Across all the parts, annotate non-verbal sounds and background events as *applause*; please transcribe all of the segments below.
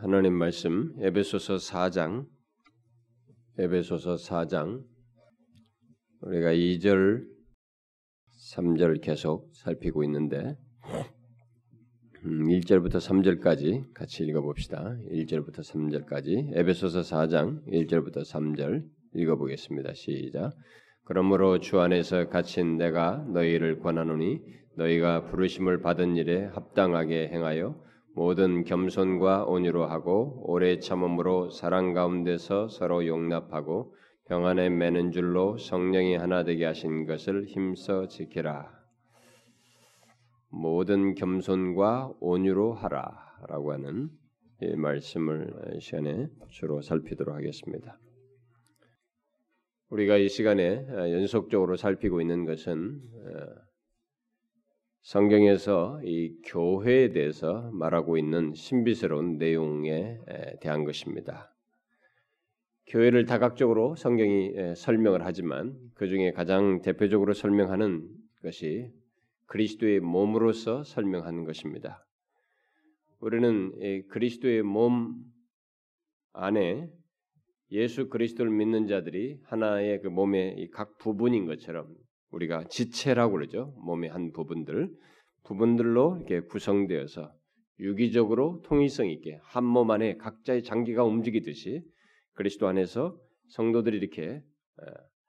하나님 말씀 에베소서 4장 에베소서 4장 우리가 2절 3절 계속 살피고 있는데 1절부터 음, 3절까지 같이 읽어 봅시다. 1절부터 3절까지 에베소서 4장 1절부터 3절 읽어 보겠습니다. 시작. 그러므로 주 안에서 갇힌 내가 너희를 권하노니 너희가 부르심을 받은 일에 합당하게 행하여 모든 겸손과 온유로 하고 오래 참음으로 사랑 가운데서 서로 용납하고 평안에 매는 줄로 성령이 하나 되게 하신 것을 힘써 지키라. 모든 겸손과 온유로 하라라고 하는 이 말씀을 시간에 주로 살피도록 하겠습니다. 우리가 이 시간에 연속적으로 살피고 있는 것은 성경에서 이 교회에 대해서 말하고 있는 신비스러운 내용에 대한 것입니다. 교회를 다각적으로 성경이 설명을 하지만 그 중에 가장 대표적으로 설명하는 것이 그리스도의 몸으로서 설명하는 것입니다. 우리는 그리스도의 몸 안에 예수 그리스도를 믿는 자들이 하나의 그 몸의 각 부분인 것처럼 우리가 지체라고 그러죠. 몸의 한 부분들 부분들로 이렇게 구성되어서 유기적으로 통일성 있게 한 몸 안에 각자의 장기가 움직이듯이 그리스도 안에서 성도들이 이렇게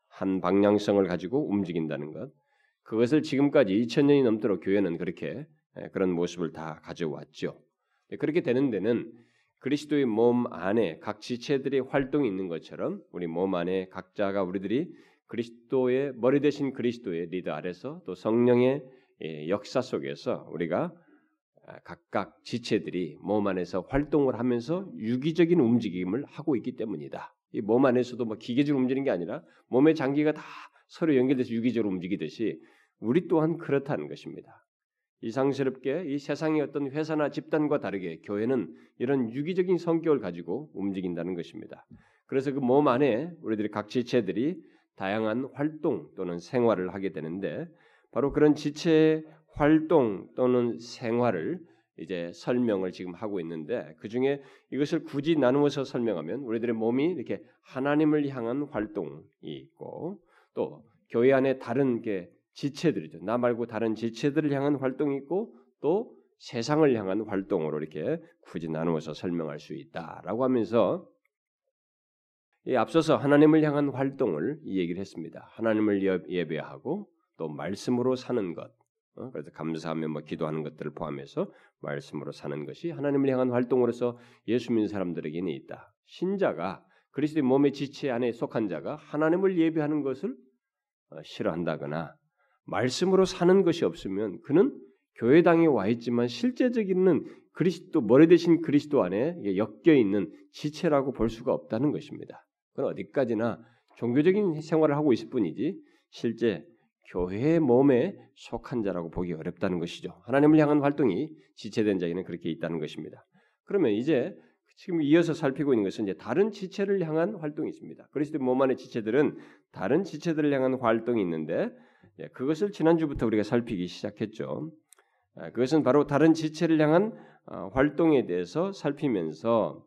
한 방향성을 가지고 움직인다는 것. 그것을 지금까지 2000년이 넘도록 교회는 그렇게 그런 모습을 다 가져왔죠. 그렇게 되는 데는 그리스도의 몸 안에 각 지체들의 활동이 있는 것처럼 우리 몸 안에 각자가 우리들이 그리스도의 머리 대신 그리스도의 리더 아래서 또 성령의 예, 역사 속에서 우리가 아, 각각 지체들이 몸 안에서 활동을 하면서 유기적인 움직임을 하고 있기 때문이다. 이 몸 안에서도 뭐 기계적으로 움직이는 게 아니라 몸의 장기가 다 서로 연결돼서 유기적으로 움직이듯이 우리 또한 그렇다는 것입니다. 이상스럽게 이 세상의 어떤 회사나 집단과 다르게 교회는 이런 유기적인 성격을 가지고 움직인다는 것입니다. 그래서 그 몸 안에 우리들이 각 지체들이 다양한 활동 또는 생활을 하게 되는데 바로 그런 지체 활동 또는 생활을 이제 설명을 지금 하고 있는데 그 중에 이것을 굳이 나누어서 설명하면 우리들의 몸이 이렇게 하나님을 향한 활동이 있고 또 교회 안에 다른 게 지체들이죠. 나 말고 다른 지체들을 향한 활동이 있고 또 세상을 향한 활동으로 이렇게 굳이 나누어서 설명할 수 있다라고 하면서 이 앞서서 하나님을 향한 활동을 이 얘기를 했습니다. 하나님을 예배하고 또 말씀으로 사는 것. 어? 그래서 감사하며 뭐 기도하는 것들을 포함해서 말씀으로 사는 것이 하나님을 향한 활동으로서 예수 믿는 사람들에게는 있다. 신자가 그리스도의 몸의 지체 안에 속한 자가 하나님을 예배하는 것을 어, 싫어한다거나 말씀으로 사는 것이 없으면 그는 교회당에 와 있지만 실제적인 그리스도 머리 대신 그리스도 안에 엮여 있는 지체라고 볼 수가 없다는 것입니다. 그건 어디까지나 종교적인 생활을 하고 있을 뿐이지 실제 교회의 몸에 속한 자라고 보기 어렵다는 것이죠. 하나님을 향한 활동이 지체된 자에는 그렇게 있다는 것입니다. 그러면 이제 지금 이어서 살피고 있는 것은 이제 다른 지체를 향한 활동이 있습니다. 그리스도 몸 안의 지체들은 다른 지체들을 향한 활동이 있는데 예, 그것을 지난주부터 우리가 살피기 시작했죠. 아, 그것은 바로 다른 지체를 향한 어, 활동에 대해서 살피면서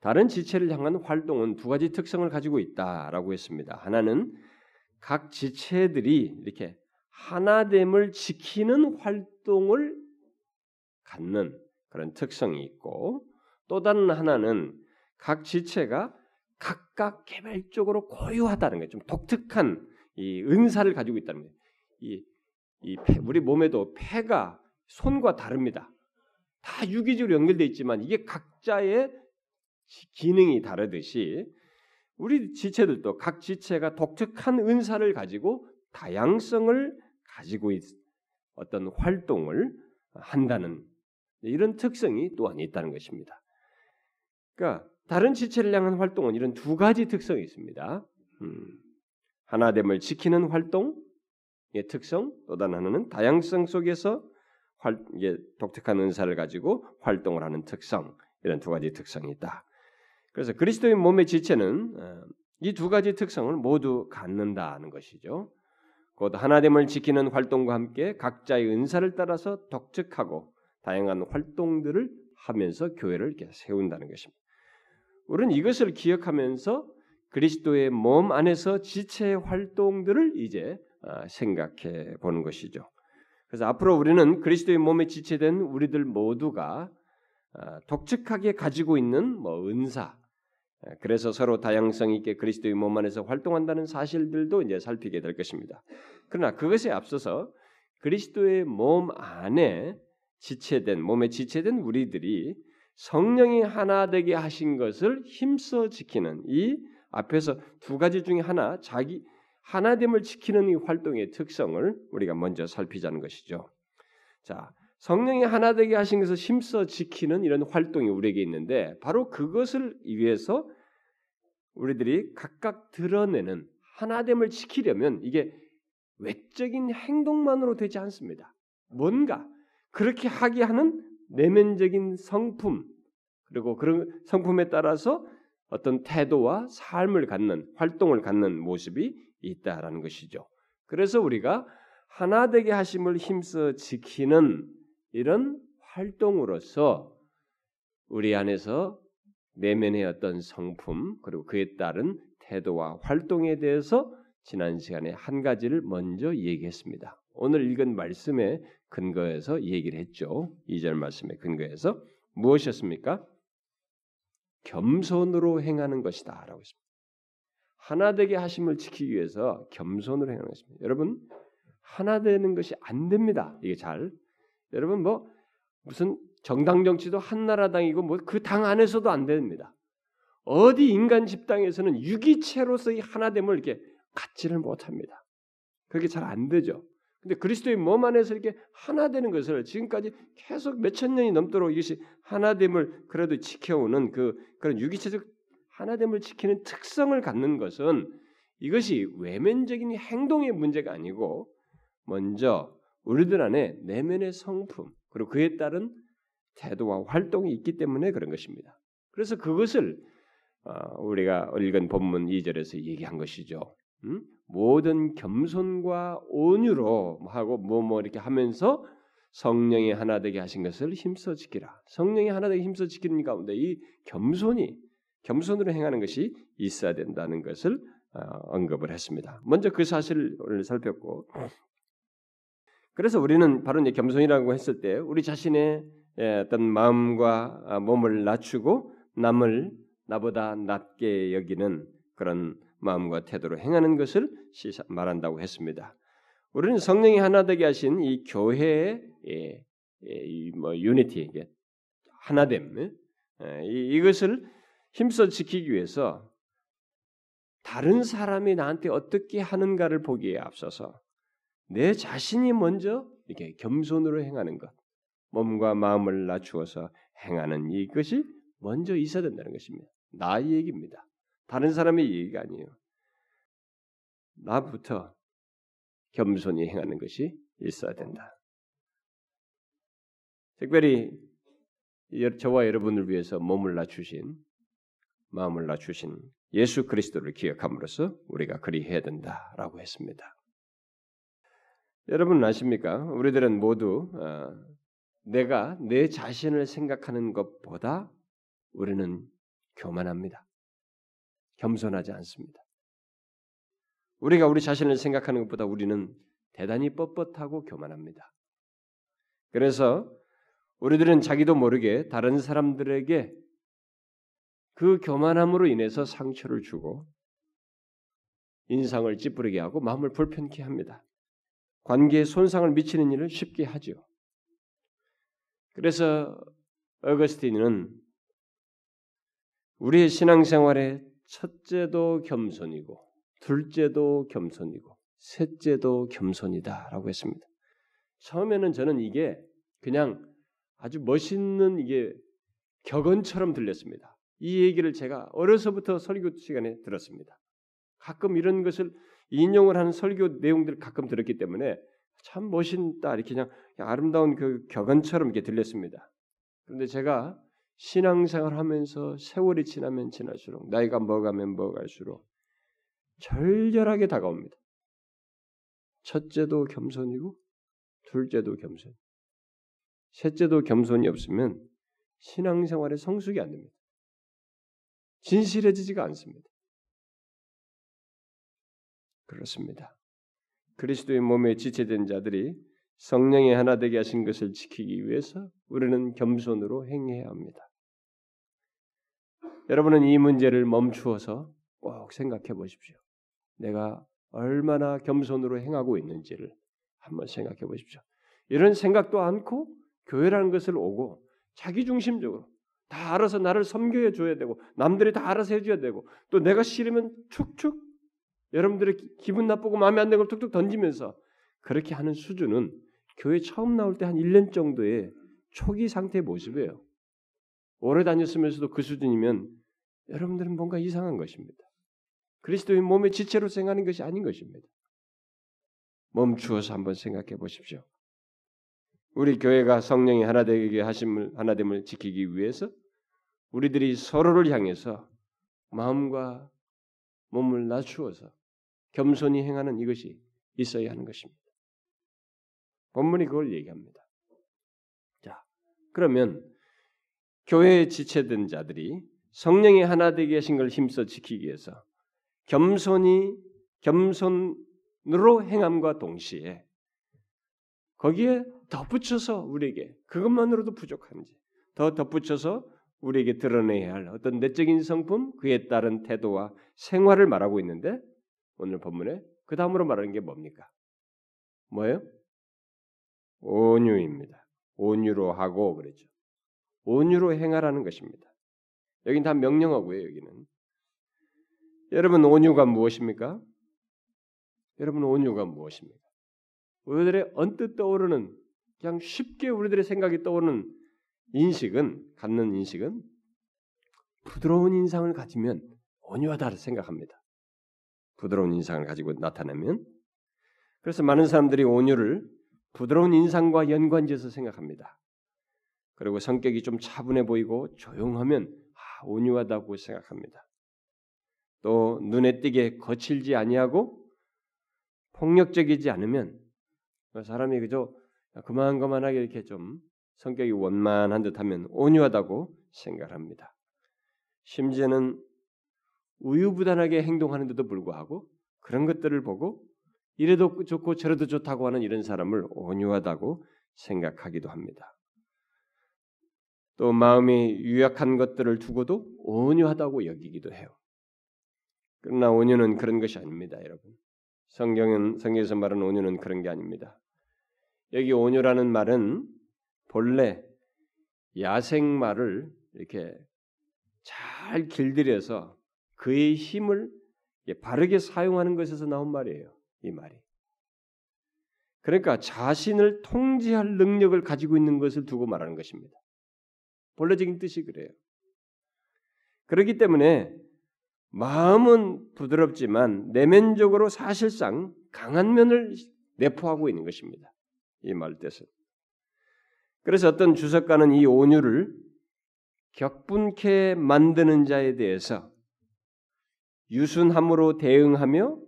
다른 지체를 향한 활동은 두 가지 특성을 가지고 있다라고 했습니다. 하나는 각 지체들이 이렇게 하나됨을 지키는 활동을 갖는 그런 특성이 있고 또 다른 하나는 각 지체가 각각 개별적으로 고유하다는 거예요. 좀 독특한 이 은사를 가지고 있다는 거예요. 이, 이 폐, 우리 몸에도 폐가 손과 다릅니다. 다 유기적으로 연결되어 있지만 이게 각자의 기능이 다르듯이 우리 지체들도 각 지체가 독특한 은사를 가지고 다양성을 가지고 있, 어떤 활동을 한다는 이런 특성이 또한 있다는 것입니다. 그러니까 다른 지체를 향한 활동은 이런 두 가지 특성이 있습니다. 음, 하나됨을 지키는 활동의 특성, 또 다른 하나는 다양성 속에서 활, 이게 독특한 은사를 가지고 활동을 하는 특성, 이런 두 가지 특성이 있다. 그래서 그리스도의 몸의 지체는 어, 이두 가지 특성을 모두 갖는다는 것이죠. 곧 하나됨을 지키는 활동과 함께 각자의 은사를 따라서 독특하고 다양한 활동들을 하면서 교회를 세운다는 것입니다. 우리는 이것을 기억하면서 그리스도의 몸 안에서 지체 활동들을 이제 아, 생각해 보는 것이죠. 그래서 앞으로 우리는 그리스도의 몸에 지체된 우리들 모두가 아, 독특하게 가지고 있는 뭐 은사, 아, 그래서 서로 다양성 있게 그리스도의 몸 안에서 활동한다는 사실들도 이제 살피게 될 것입니다. 그러나 그것에 앞서서 그리스도의 몸 안에 지체된 몸에 지체된 우리들이 성령이 하나 되게 하신 것을 힘써 지키는 이 앞에서 두 가지 중에 하나 자기 하나됨을 지키는 이 활동의 특성을 우리가 먼저 살피자는 것이죠. 자, 성령이 하나 되게 하신 것을 힘써 지키는 이런 활동이 우리에게 있는데 바로 그것을 위해서 우리들이 각각 드러내는 하나됨을 지키려면 이게 외적인 행동만으로 되지 않습니다. 뭔가 그렇게 하게 하는 내면적인 성품 그리고 그런 성품에 따라서 어떤 태도와 삶을 갖는 활동을 갖는 모습이 있다라는 것이죠. 그래서 우리가 하나 되게 하심을 힘써 지키는 이런 활동으로서 우리 안에서 내면의 어떤 성품 그리고 그에 따른 태도와 활동에 대해서 지난 시간에 한 가지를 먼저 얘기했습니다. 오늘 읽은 말씀에 근거해서 얘기를 했죠. 2절 말씀에 근거해서 무엇이었습니까? 겸손으로 행하는 것이다 라고 했습니다. 하나 되게 하심을 지키기 위해서 겸손으로 행하는 것입니다. 여러분 하나 되는 것이 안 됩니다. 이게 잘 여러분 뭐 무슨 정당 정치도 한나라당이고 뭐 그 당 안에서도 안 됩니다. 어디 인간 집단에서는 유기체로서의 하나됨을 이렇게 갖지를 못합니다. 그게 잘 안 되죠. 근데 그리스도의 몸 안에서 이렇게 하나 되는 것을 지금까지 계속 몇천 년이 넘도록 이것이 하나됨을 그래도 지켜오는 그 그런 유기체적 하나됨을 지키는 특성을 갖는 것은 이것이 외면적인 행동의 문제가 아니고 먼저 우리들 안에 내면의 성품 그리고 그에 따른 태도와 활동이 있기 때문에 그런 것입니다. 그래서 그것을 어, 우리가 읽은 본문 2절에서 얘기한 것이죠. 음? 모든 겸손과 온유로 하고 뭐뭐 뭐 이렇게 하면서 성령이 하나 되게 하신 것을 힘써 지키라. 성령이 하나 되게 힘써 지키는 가운데 이 겸손이 겸손으로 행하는 것이 있어야 된다는 것을 어, 언급을 했습니다. 먼저 그 사실을 살폈고 그래서 우리는 바로 이제 겸손이라고 했을 때 우리 자신의 예, 어떤 마음과 아, 몸을 낮추고 남을 나보다 낮게 여기는 그런 마음과 태도로 행하는 것을 말한다고 했습니다. 우리는 성령이 하나 되게 하신 이 교회의 예, 예, 뭐 유니티 하나됨 예, 이것을 힘써 지키기 위해서 다른 사람이 나한테 어떻게 하는가를 보기에 앞서서 내 자신이 먼저 이렇게 겸손으로 행하는 것, 몸과 마음을 낮추어서 행하는 이것이 먼저 있어야 된다는 것입니다. 나의 얘기입니다. 다른 사람의 얘기가 아니에요. 나부터 겸손히 행하는 것이 있어야 된다. 특별히 저와 여러분을 위해서 몸을 낮추신 마음을 낮추신 예수 그리스도를 기억함으로써 우리가 그리 해야 된다라고 했습니다. 여러분 아십니까? 우리들은 모두 어, 내가 내 자신을 생각하는 것보다 우리는 교만합니다. 겸손하지 않습니다. 우리가 우리 자신을 생각하는 것보다 우리는 대단히 뻣뻣하고 교만합니다. 그래서 우리들은 자기도 모르게 다른 사람들에게 그 교만함으로 인해서 상처를 주고 인상을 찌푸리게 하고 마음을 불편케 합니다. 관계에 손상을 미치는 일을 쉽게 하죠. 그래서 어거스틴은 우리의 신앙생활의 첫째도 겸손이고 둘째도 겸손이고 셋째도 겸손이다라고 했습니다. 처음에는 저는 이게 그냥 아주 멋있는 이게 격언처럼 들렸습니다. 이 얘기를 제가 어려서부터 설교 시간에 들었습니다. 가끔 이런 것을 인용을 하는 설교 내용들을 가끔 들었기 때문에 참 멋있다 이렇게 그냥 아름다운 그 격언처럼 이렇게 들렸습니다. 그런데 제가 신앙생활 하면서 세월이 지나면 지날수록 나이가 먹어가면 먹어갈수록 절절하게 다가옵니다. 첫째도 겸손이고 둘째도 겸손. 셋째도 겸손이 없으면 신앙생활의 성숙이 안 됩니다. 진실해지지가 않습니다. 그렇습니다. 그리스도의 몸에 지체된 자들이 성령의 하나 되게 하신 것을 지키기 위해서 우리는 겸손으로 행해야 합니다. 여러분은 이 문제를 멈추어서 꼭 생각해 보십시오. 내가 얼마나 겸손으로 행하고 있는지를 한번 생각해 보십시오. 이런 생각도 않고 교회라는 것을 오고 자기 중심적으로 다 알아서 나를 섬겨해 줘야 되고 남들이 다 알아서 해줘야 되고 또 내가 싫으면 축축 여러분들의 기분 나쁘고 마음에 안 드는 걸 툭툭 던지면서 그렇게 하는 수준은 교회 처음 나올 때 한 1년 정도의 초기 상태의 모습이에요. 오래 다녔으면서도 그 수준이면 여러분들은 뭔가 이상한 것입니다. 그리스도의 몸의 지체로 생각하는 것이 아닌 것입니다. 멈추어서 한번 생각해 보십시오. 우리 교회가 성령이 하나 되게 하심을 하나됨을 지키기 위해서 우리들이 서로를 향해서 마음과 몸을 낮추어서 겸손히 행하는 이것이 있어야 하는 것입니다. 본문이 그걸 얘기합니다. 자, 그러면 교회에 지체된 자들이 성령이 하나 되게 하신 걸 힘써 지키기 위해서 겸손히 겸손으로 행함과 동시에 거기에 덧붙여서 우리에게 그것만으로도 부족한지 더 덧붙여서 우리에게 드러내야 할 어떤 내적인 성품, 그에 따른 태도와 생활을 말하고 있는데 오늘 본문에 그 다음으로 말하는 게 뭡니까? 뭐예요? 온유입니다. 온유로 하고 그랬죠. 온유로 행하라는 것입니다. 여긴 다 명령하고요. 여기는 여러분 온유가 무엇입니까? 여러분 온유가 무엇입니까? 우리들의 언뜻 떠오르는 그냥 쉽게 우리들의 생각이 떠오르는 인식은 갖는 인식은 부드러운 인상을 가지면 온유하다를 생각합니다. 부드러운 인상을 가지고 나타내면 그래서 많은 사람들이 온유를 부드러운 인상과 연관지어서 생각합니다. 그리고 성격이 좀 차분해 보이고 조용하면 아, 온유하다고 생각합니다. 또 눈에 띄게 거칠지 아니하고 폭력적이지 않으면 그 사람이 그저 그만그만하게 이렇게 좀 성격이 원만한 듯하면 온유하다고 생각합니다. 심지어는 우유부단하게 행동하는데도 불구하고 그런 것들을 보고 이래도 좋고 저래도 좋다고 하는 이런 사람을 온유하다고 생각하기도 합니다. 또 마음이 유약한 것들을 두고도 온유하다고 여기기도 해요. 그러나 온유는 그런 것이 아닙니다, 여러분. 성경은 성경에서 말하는 온유는 그런 게 아닙니다. 여기 온유라는 말은 본래 야생 말을 이렇게 잘 길들여서 그의 힘을 바르게 사용하는 것에서 나온 말이에요. 이 말이. 그러니까 자신을 통제할 능력을 가지고 있는 것을 두고 말하는 것입니다. 본래적인 뜻이 그래요. 그렇기 때문에 마음은 부드럽지만 내면적으로 사실상 강한 면을 내포하고 있는 것입니다. 이 말 뜻은. 그래서 어떤 주석가는 이 온유를 격분케 만드는 자에 대해서 유순함으로 대응하며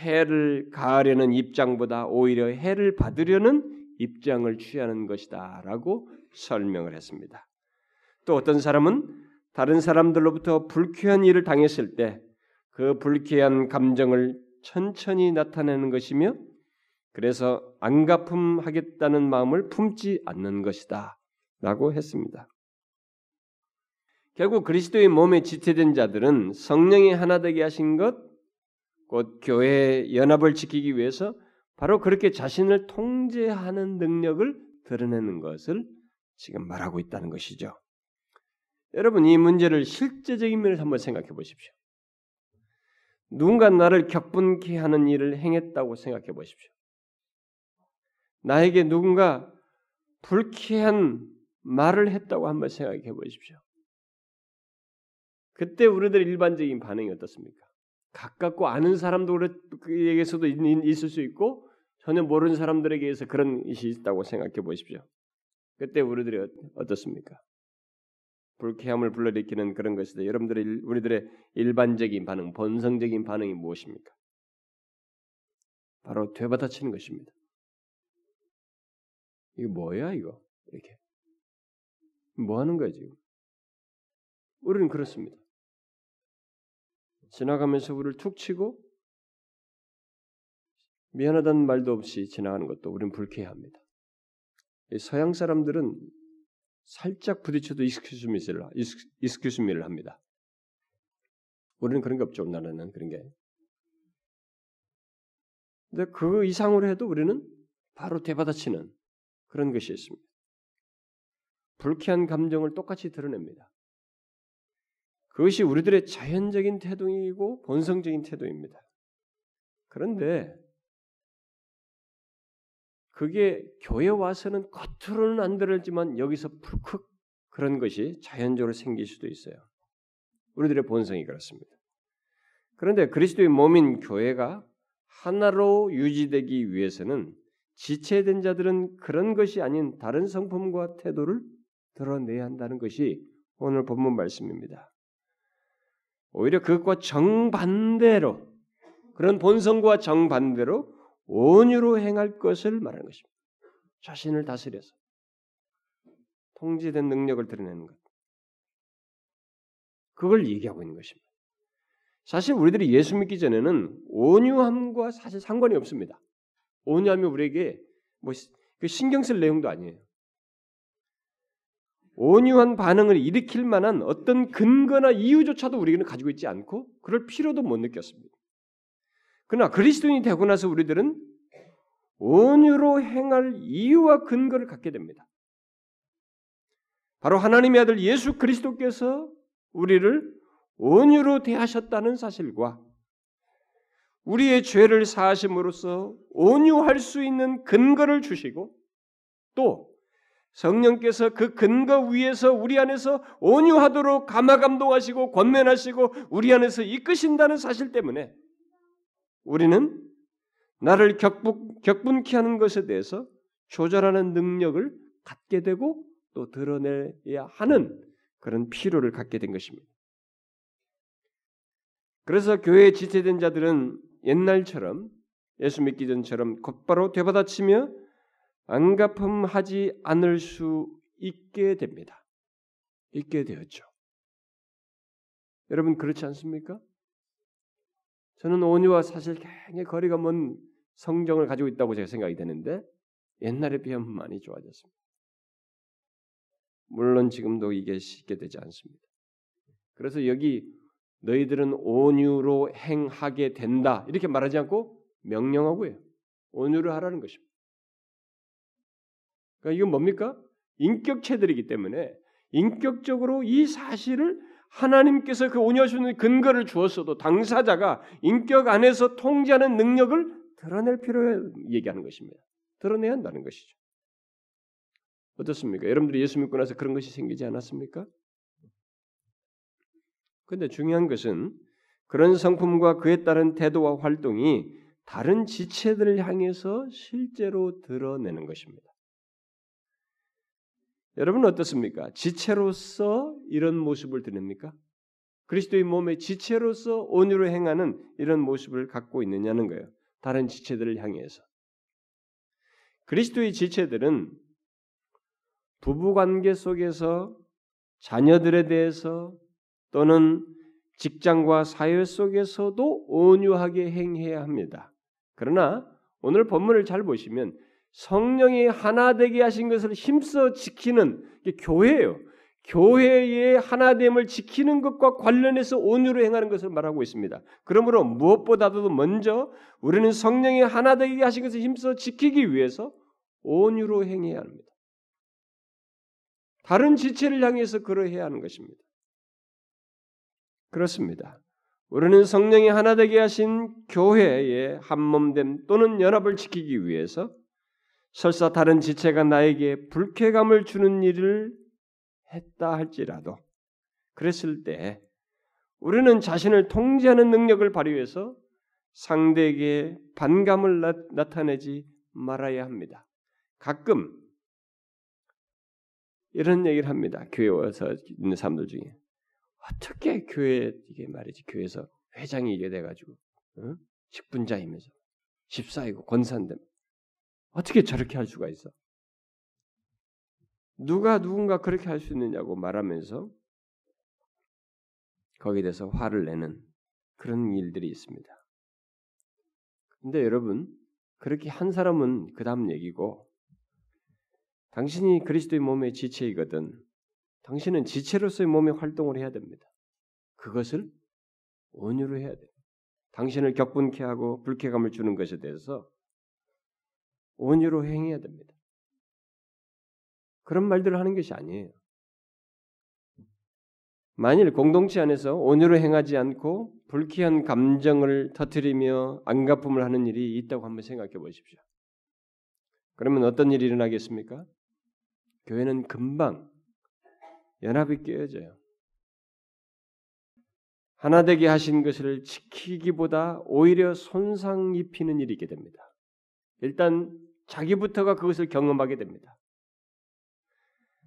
해를 가하려는 입장보다 오히려 해를 받으려는 입장을 취하는 것이다라고 설명을 했습니다. 또 어떤 사람은 다른 사람들로부터 불쾌한 일을 당했을 때 그 불쾌한 감정을 천천히 나타내는 것이며 그래서 안 갚음하겠다는 마음을 품지 않는 것이다. 라고 했습니다. 결국 그리스도의 몸에 지체된 자들은 성령이 하나 되게 하신 것, 곧 교회의 연합을 지키기 위해서 바로 그렇게 자신을 통제하는 능력을 드러내는 것을 지금 말하고 있다는 것이죠. 여러분 이 문제를 실제적인 면에서 한번 생각해 보십시오. 누군가 나를 격분케 하는 일을 행했다고 생각해 보십시오. 나에게 누군가 불쾌한 말을 했다고 한번 생각해 보십시오. 그때 우리들 일반적인 반응이 어떻습니까? 가깝고 아는 사람들에게서도 있을 수 있고 전혀 모르는 사람들에게서 그런 것이 있다고 생각해 보십시오. 그때 우리들이 어떻습니까? 불쾌함을 불러일으키는 그런 것이다. 여러분들의 우리들의 일반적인 반응, 본성적인 반응이 무엇입니까? 바로 되받아치는 것입니다. 이거 뭐야 이거? 이렇게 뭐 하는 거야 지금? 우리는 그렇습니다. 지나가면서 우리를 툭 치고 미안하다는 말도 없이 지나가는 것도 우리는 불쾌합니다. 서양 사람들은 살짝 부딪혀도 이스큐스미를 이스큐스미를 합니다. 우리는 그런 게 없죠. 나라는 그런 게. 근데 그 이상으로 해도 우리는 바로 대받아치는 그런 것이 있습니다. 불쾌한 감정을 똑같이 드러냅니다. 그것이 우리들의 자연적인 태도이고 본성적인 태도입니다. 그런데 그게 교회 와서는 겉으로는 안 들었지만 여기서 불컥 그런 것이 자연적으로 생길 수도 있어요. 우리들의 본성이 그렇습니다. 그런데 그리스도의 몸인 교회가 하나로 유지되기 위해서는 지체된 자들은 그런 것이 아닌 다른 성품과 태도를 드러내야 한다는 것이 오늘 본문 말씀입니다. 오히려 그것과 정반대로 그런 본성과 정반대로 온유로 행할 것을 말하는 것입니다. 자신을 다스려서 통제된 능력을 드러내는 것. 그걸 얘기하고 있는 것입니다. 사실 우리들이 예수 믿기 전에는 온유함과 사실 상관이 없습니다. 온유함이 우리에게 뭐그 신경 쓸 내용도 아니에요. 온유한 반응을 일으킬 만한 어떤 근거나 이유조차도 우리는 가지고 있지 않고 그럴 필요도 못 느꼈습니다. 그러나 그리스도인이 되고 나서 우리들은 온유로 행할 이유와 근거를 갖게 됩니다. 바로 하나님의 아들 예수 그리스도께서 우리를 온유로 대하셨다는 사실과 우리의 죄를 사하심으로써 온유할 수 있는 근거를 주시고 또 성령께서 그 근거 위에서 우리 안에서 온유하도록 감화 감동하시고 권면하시고 우리 안에서 이끄신다는 사실 때문에 우리는 나를 격분, 격분케 하는 것에 대해서 조절하는 능력을 갖게 되고 또 드러내야 하는 그런 필요를 갖게 된 것입니다. 그래서 교회에 지체된 자들은 옛날처럼 예수 믿기 전처럼 곧바로 되받아치며 안갚음하지 않을 수 있게 됩니다. 있게 되었죠. 여러분 그렇지 않습니까? 저는 온유와 사실 굉장히 거리가 먼 성정을 가지고 있다고 제가 생각이 되는데 옛날에 비하면 많이 좋아졌습니다. 물론 지금도 이게 쉽게 되지 않습니다. 그래서 여기 너희들은 온유로 행하게 된다 이렇게 말하지 않고 명령하고요. 온유를 하라는 것입니다. 그러니까 이건 뭡니까? 인격체들이기 때문에 인격적으로 이 사실을 하나님께서 그 있는 근거를 주었어도 당사자가 인격 안에서 통제하는 능력을 드러낼 필요를 얘기하는 것입니다. 드러내야 한다는 것이죠. 어떻습니까? 여러분들이 예수 믿고 나서 그런 것이 생기지 않았습니까? 근데 중요한 것은 그런 성품과 그에 따른 태도와 활동이 다른 지체들을 향해서 실제로 드러내는 것입니다. 여러분은 어떻습니까? 지체로서 이런 모습을 드립니까? 그리스도의 몸의 지체로서 온유로 행하는 이런 모습을 갖고 있느냐는 거예요. 다른 지체들을 향해서. 그리스도의 지체들은 부부 관계 속에서 자녀들에 대해서 또는 직장과 사회 속에서도 온유하게 행해야 합니다. 그러나 오늘 본문을 잘 보시면 성령이 하나 되게 하신 것을 힘써 지키는 교회예요. 교회의 하나됨을 지키는 것과 관련해서 온유로 행하는 것을 말하고 있습니다. 그러므로 무엇보다도 먼저 우리는 성령이 하나 되게 하신 것을 힘써 지키기 위해서 온유로 행해야 합니다. 다른 지체를 향해서 그러해야 하는 것입니다. 그렇습니다. 우리는 성령이 하나 되게 하신 교회의 한몸됨 또는 연합을 지키기 위해서 설사 다른 지체가 나에게 불쾌감을 주는 일을 했다 할지라도 그랬을 때 우리는 자신을 통제하는 능력을 발휘해서 상대에게 반감을 나, 타내지 말아야 합니다. 가끔 이런 얘기를 합니다. 교회 와서 있는 사람들 중에 어떻게 교회 이게 말이지 교회에서 회장이 이게 돼가지고 어? 직분자이면서 집사이고 권사인데 어떻게 저렇게 할 수가 있어? 누가 누군가 그렇게 할 수 있느냐고 말하면서 거기에 대해서 화를 내는 그런 일들이 있습니다. 근데 여러분, 그렇게 한 사람은 그 다음 얘기고, 당신이 그리스도의 몸의 지체이거든. 당신은 지체로서의 몸의 활동을 해야 됩니다. 그것을 온유로 해야 돼요. 당신을 격분케 하고 불쾌감을 주는 것에 대해서 온유로 행해야 됩니다. 그런 말들을 하는 것이 아니에요. 만일 공동체 안에서 온유로 행하지 않고 불쾌한 감정을 터뜨리며 안가품을 하는 일이 있다고 한번 생각해 보십시오. 그러면 어떤 일이 일어나겠습니까? 교회는 금방 연합이 깨어져요. 하나 되게 하신 것을 지키기보다 오히려 손상 입히는 일이 있게 됩니다. 일단 자기부터가 그것을 경험하게 됩니다.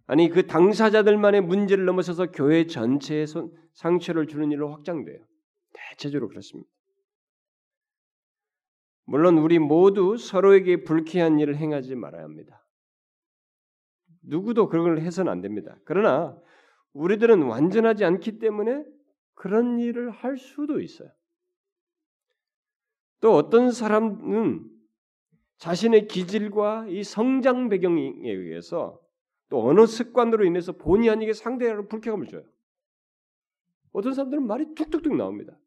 아니 그 당사자들만의 문제를 넘어서서 교회 전체에 상처를 주는 일로 확장돼요. 대체적으로 그렇습니다. 물론 우리 모두 서로에게 불쾌한 일을 행하지 말아야 합니다. 누구도 그런 걸 해서는 안 됩니다. 그러나 우리들은 완전하지 않기 때문에 그런 일을 할 수도 있어요. 또 어떤 사람은 자신의 기질과 이 성장 배경에 의해서 또 어느 습관으로 인해서 본의 아니게 상대를 불쾌감을 줘요. 어떤 사람들은 말이 툭툭툭 나옵니다.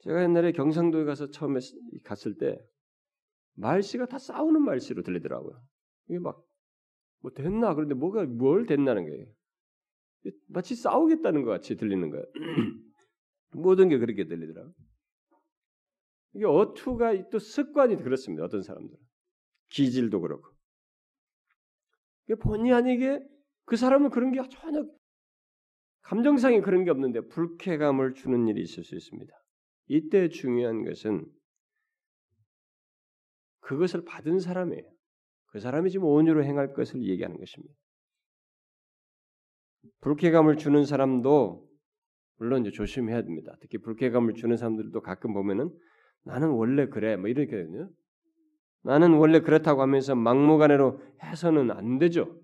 제가 옛날에 경상도에 가서 처음에 갔을 때 말씨가 다 싸우는 말씨로 들리더라고요. 이게 막 뭐 됐나 그런데 뭐가 뭘 됐나는 거예요. 마치 싸우겠다는 것 같이 들리는 거예요. *clears throat* 모든 게 그렇게 들리더라고요. 이게 어투가 또 습관이 그렇습니다. 어떤 사람들은 기질도 그렇고 본의 아니게 그 사람은 그런 게 전혀 감정상에 그런 게 없는데 불쾌감을 주는 일이 있을 수 있습니다. 이때 중요한 것은 그것을 받은 사람이에요. 그 사람이 지금 온유로 행할 것을 얘기하는 것입니다. 불쾌감을 주는 사람도 물론 이제 조심해야 됩니다. 특히 불쾌감을 주는 사람들도 가끔 보면은 나는 원래 그래 뭐 이렇게거든요. 나는 원래 그렇다고 하면서 막무가내로 해서는 안 되죠.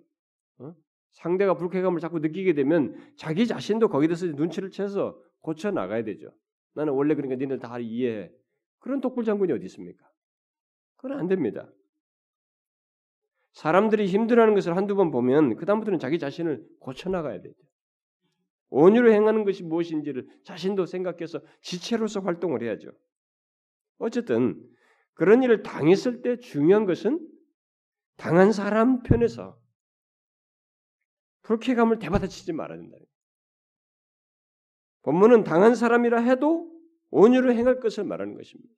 어? 상대가 불쾌감을 자꾸 느끼게 되면 자기 자신도 거기에 대해서 눈치를 채서 고쳐 나가야 되죠. 나는 원래 그러니까 니들 다 이해해. 그런 독불 장군이 어디 있습니까? 그건 안 됩니다. 사람들이 힘들어하는 것을 한두 번 보면 그다음부터는 자기 자신을 고쳐 나가야 되죠. 온유로 행하는 것이 무엇인지를 자신도 생각해서 지체로서 활동을 해야죠. 어쨌든 그런 일을 당했을 때 중요한 것은 당한 사람 편에서 불쾌감을 대받아치지 말아야 된다. 본문은 당한 사람이라 해도 온유로 행할 것을 말하는 것입니다.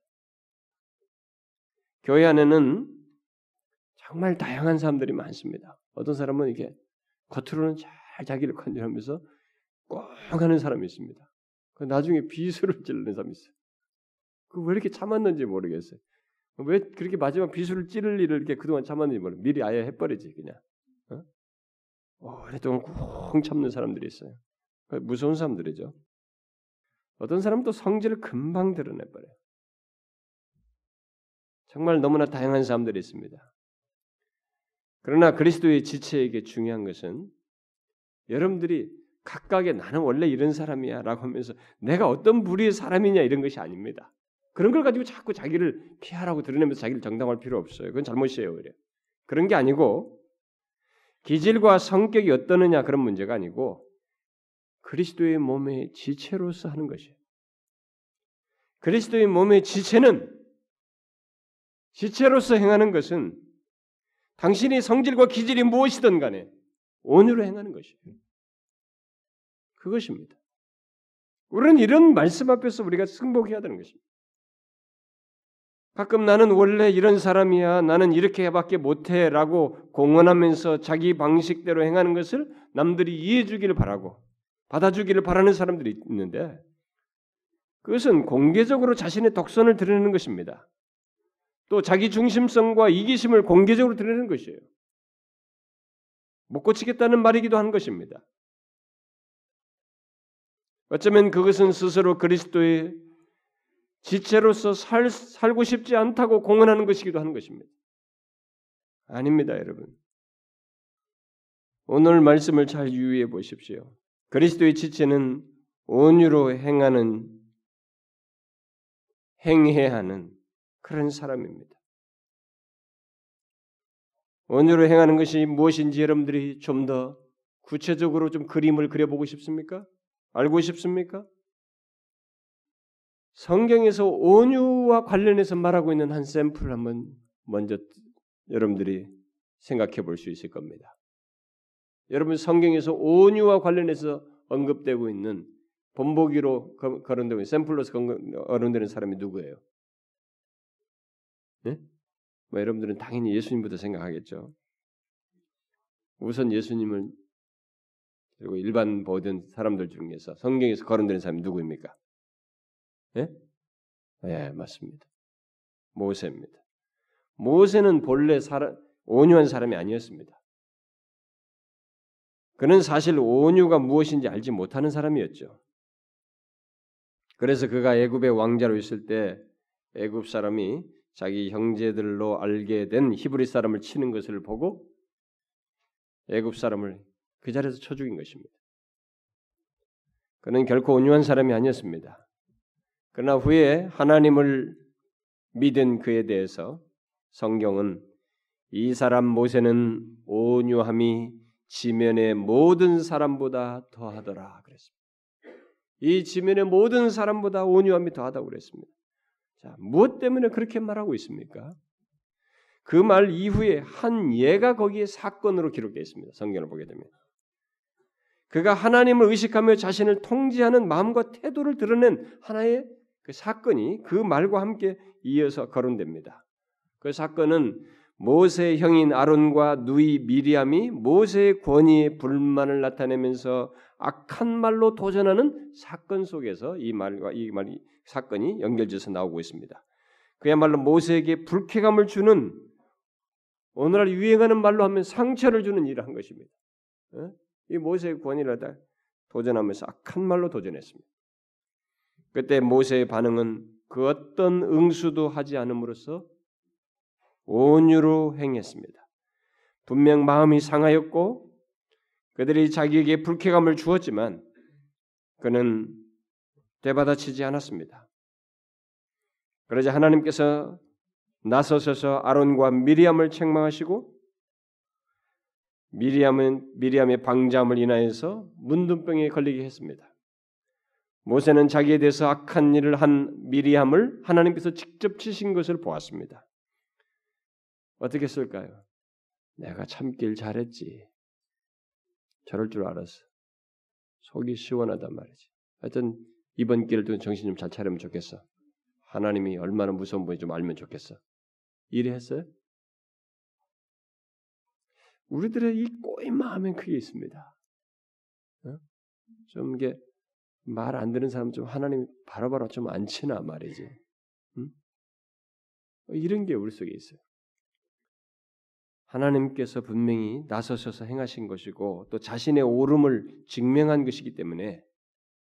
교회 안에는 정말 다양한 사람들이 많습니다. 어떤 사람은 이게 겉으로는 잘 자기를 컨트롤하면서 꼭 하는 사람이 있습니다. 그 나중에 비수를 찌르는 사람이 있어요. 그 왜 이렇게 참았는지 모르겠어요. 왜 그렇게 마지막 비수를 찌를 일을 이렇게 그동안 참았는지 모르. 미리 아예 해버리지 그냥. 어? 오랫동안 쿵 참는 사람들이 있어요. 무서운 사람들이죠. 어떤 사람은 또 성질을 금방 드러내버려요. 정말 너무나 다양한 사람들이 있습니다. 그러나 그리스도의 지체에게 중요한 것은 여러분들이 각각의 나는 원래 이런 사람이야 라고 하면서 내가 어떤 부류의 사람이냐 이런 것이 아닙니다. 그런 걸 가지고 자꾸 자기를 피하라고 드러내면서 자기를 정당할 필요 없어요. 그건 잘못이에요, 오히려. 그런 게 아니고 기질과 성격이 어떠느냐 그런 문제가 아니고 그리스도의 몸의 지체로서 하는 것이에요. 그리스도의 몸의 지체는 지체로서 행하는 것은 당신의 성질과 기질이 무엇이든 간에 온유로 행하는 것이에요. 그것입니다. 우리는 이런 말씀 앞에서 우리가 승복해야 되는 것입니다. 가끔 나는 원래 이런 사람이야. 나는 이렇게밖에 못해 라고 공언하면서 자기 방식대로 행하는 것을 남들이 이해해 주기를 바라고 받아주기를 바라는 사람들이 있는데 그것은 공개적으로 자신의 독선을 드러내는 것입니다. 또 자기 중심성과 이기심을 공개적으로 드러내는 것이에요. 못 고치겠다는 말이기도 한 것입니다. 어쩌면 그것은 스스로 그리스도의 지체로서 살, 살고 싶지 않다고 공언하는 것이기도 하는 것입니다. 아닙니다, 여러분. 오늘 말씀을 잘 유의해 보십시오. 그리스도의 지체는 온유로 행하는 행해야 하는 그런 사람입니다. 온유로 행하는 것이 무엇인지 여러분들이 좀 더 구체적으로 좀 그림을 그려보고 싶습니까? 알고 싶습니까? 성경에서 온유와 관련해서 말하고 있는 한 샘플을 한번 먼저 여러분들이 생각해 볼 수 있을 겁니다. 여러분 성경에서 온유와 관련해서 언급되고 있는 본보기로 거론되고 샘플로서 거론되는 사람이 누구예요? 네? 뭐 여러분들은 당연히 예수님부터 생각하겠죠. 우선 예수님을 그리고 일반 보던 사람들 중에서 성경에서 거론되는 사람이 누구입니까? 예? 예, 맞습니다. 모세입니다. 모세는 본래 사람, 온유한 사람이 아니었습니다. 그는 사실 온유가 무엇인지 알지 못하는 사람이었죠. 그래서 그가 애굽의 왕자로 있을 때 애굽 사람이 자기 형제들로 알게 된 히브리 사람을 치는 것을 보고 애굽 사람을 그 자리에서 쳐 죽인 것입니다. 그는 결코 온유한 사람이 아니었습니다. 그러나 후에 하나님을 믿은 그에 대해서 성경은 이 사람 모세는 온유함이 지면의 모든 사람보다 더하더라 그랬습니다. 이 지면의 모든 사람보다 온유함이 더하다고 그랬습니다. 자, 무엇 때문에 그렇게 말하고 있습니까? 그 말 이후에 한 예가 거기에 사건으로 기록되어 있습니다. 성경을 보게 되면. 그가 하나님을 의식하며 자신을 통제하는 마음과 태도를 드러낸 하나의 그 사건이 그 말과 함께 이어서 거론됩니다. 그 사건은 모세의 형인 아론과 누이 미리암이 모세의 권위에 불만을 나타내면서 악한 말로 도전하는 사건 속에서 이 말과 이 말이 사건이 연결돼서 나오고 있습니다. 그야말로 모세에게 불쾌감을 주는 오늘날 유행하는 말로 하면 상처를 주는 일을 한 것입니다. 어? 이 모세의 권위를 다 도전하면서 악한 말로 도전했습니다. 그때 모세의 반응은 그 어떤 응수도 하지 않음으로써 온유로 행했습니다. 분명 마음이 상하였고 그들이 자기에게 불쾌감을 주었지만 그는 되받아치지 않았습니다. 그러자 하나님께서 나서셔서 아론과 미리암을 책망하시고 미리암은 미리암의 방자함을 인하여서 문둥병에 걸리게 했습니다. 모세는 자기에 대해서 악한 일을 한 미리암을 하나님께서 직접 치신 것을 보았습니다. 어떻게 쓸까요? 내가 참길 잘했지. 저럴 줄 알았어. 속이 시원하단 말이지. 하여튼 이번 기회를 통해 정신 좀 잘 차리면 좋겠어. 하나님이 얼마나 무서운 분인지 좀 알면 좋겠어. 이래 했어요? 우리들의 이 꼬인 마음엔 크게 있습니다. 어? 좀 이게 말 안 듣는 사람 좀 하나님 바로바로 좀 안 치나 말이지. 응? 이런 게 우리 속에 있어요. 하나님께서 분명히 나서셔서 행하신 것이고 또 자신의 옳음을 증명한 것이기 때문에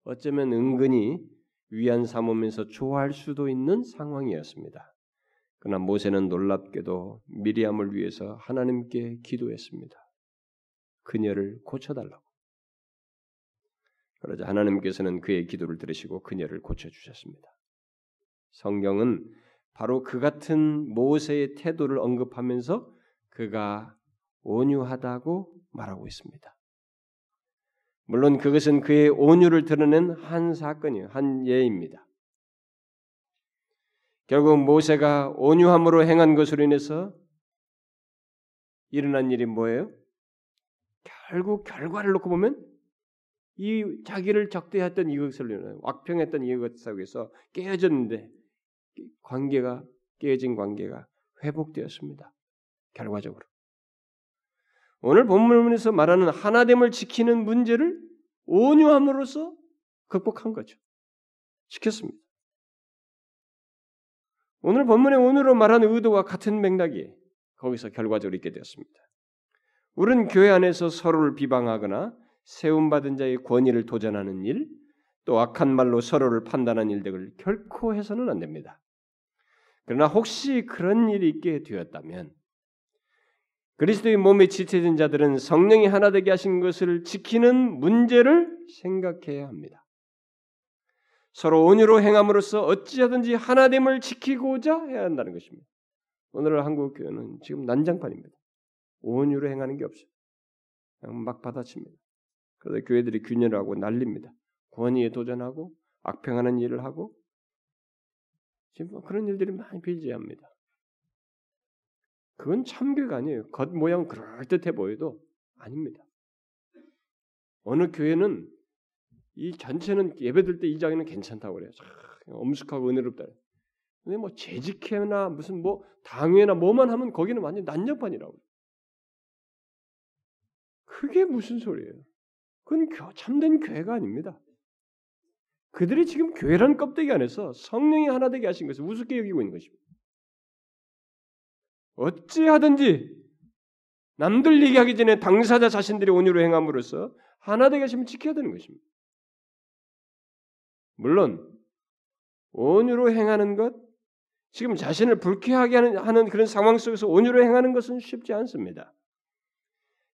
어쩌면 은근히 위안 삼으면서 좋아할 수도 있는 상황이었습니다. 그러나 모세는 놀랍게도 미리암을 위해서 하나님께 기도했습니다. 그녀를 고쳐달라고. 그러자 하나님께서는 그의 기도를 들으시고 그녀를 고쳐 주셨습니다. 성경은 바로 그 같은 모세의 태도를 언급하면서 그가 온유하다고 말하고 있습니다. 물론 그것은 그의 온유를 드러낸 한 사건이에요. 한 예입니다. 결국 모세가 온유함으로 행한 것으로 인해서 일어난 일이 뭐예요? 결국 결과를 놓고 보면 이 자기를 적대했던 이것을 왁평했던 이것 속에서 깨어졌는데 관계가 깨어진 관계가 회복되었습니다. 결과적으로 오늘 본문에서 말하는 하나됨을 지키는 문제를 온유함으로써 극복한 거죠. 지켰습니다. 오늘 본문의 오늘로 말하는 의도와 같은 맥락이 거기서 결과적으로 있게 되었습니다. 우리는 교회 안에서 서로를 비방하거나 세움받은 자의 권위를 도전하는 일, 또 악한 말로 서로를 판단하는 일들을 결코 해서는 안 됩니다. 그러나 혹시 그런 일이 있게 되었다면 그리스도의 몸에 지체된 자들은 성령이 하나 되게 하신 것을 지키는 문제를 생각해야 합니다. 서로 온유로 행함으로써 어찌하든지 하나됨을 지키고자 해야 한다는 것입니다. 오늘 한국 교회는 지금 난장판입니다. 온유로 행하는 게 없어요. 막 받아칩니다. 그래서 교회들이 균열을 하고 난립니다. 권위에 도전하고 악평하는 일을 하고 지금 뭐 그런 일들이 많이 빌지합니다. 그건 참교가 아니에요. 겉 모양 그럴듯해 보여도 아닙니다. 어느 교회는 이 전체는 예배들 때 이 장에는 괜찮다고 그래요. 엄숙하고 은혜롭다. 근데 뭐 재직회나 무슨 뭐 당회나 뭐만 하면 거기는 완전 난장판이라고. 그게 무슨 소리예요? 그건 참된 교회가 아닙니다. 그들이 지금 교회라는 껍데기 안에서 성령이 하나 되게 하신 것을 우습게 여기고 있는 것입니다. 어찌하든지 남들 얘기하기 전에 당사자 자신들이 온유로 행함으로써 하나 되게 하시면 지켜야 되는 것입니다. 물론 온유로 행하는 것, 지금 자신을 불쾌하게 하는, 그런 상황 속에서 온유로 행하는 것은 쉽지 않습니다.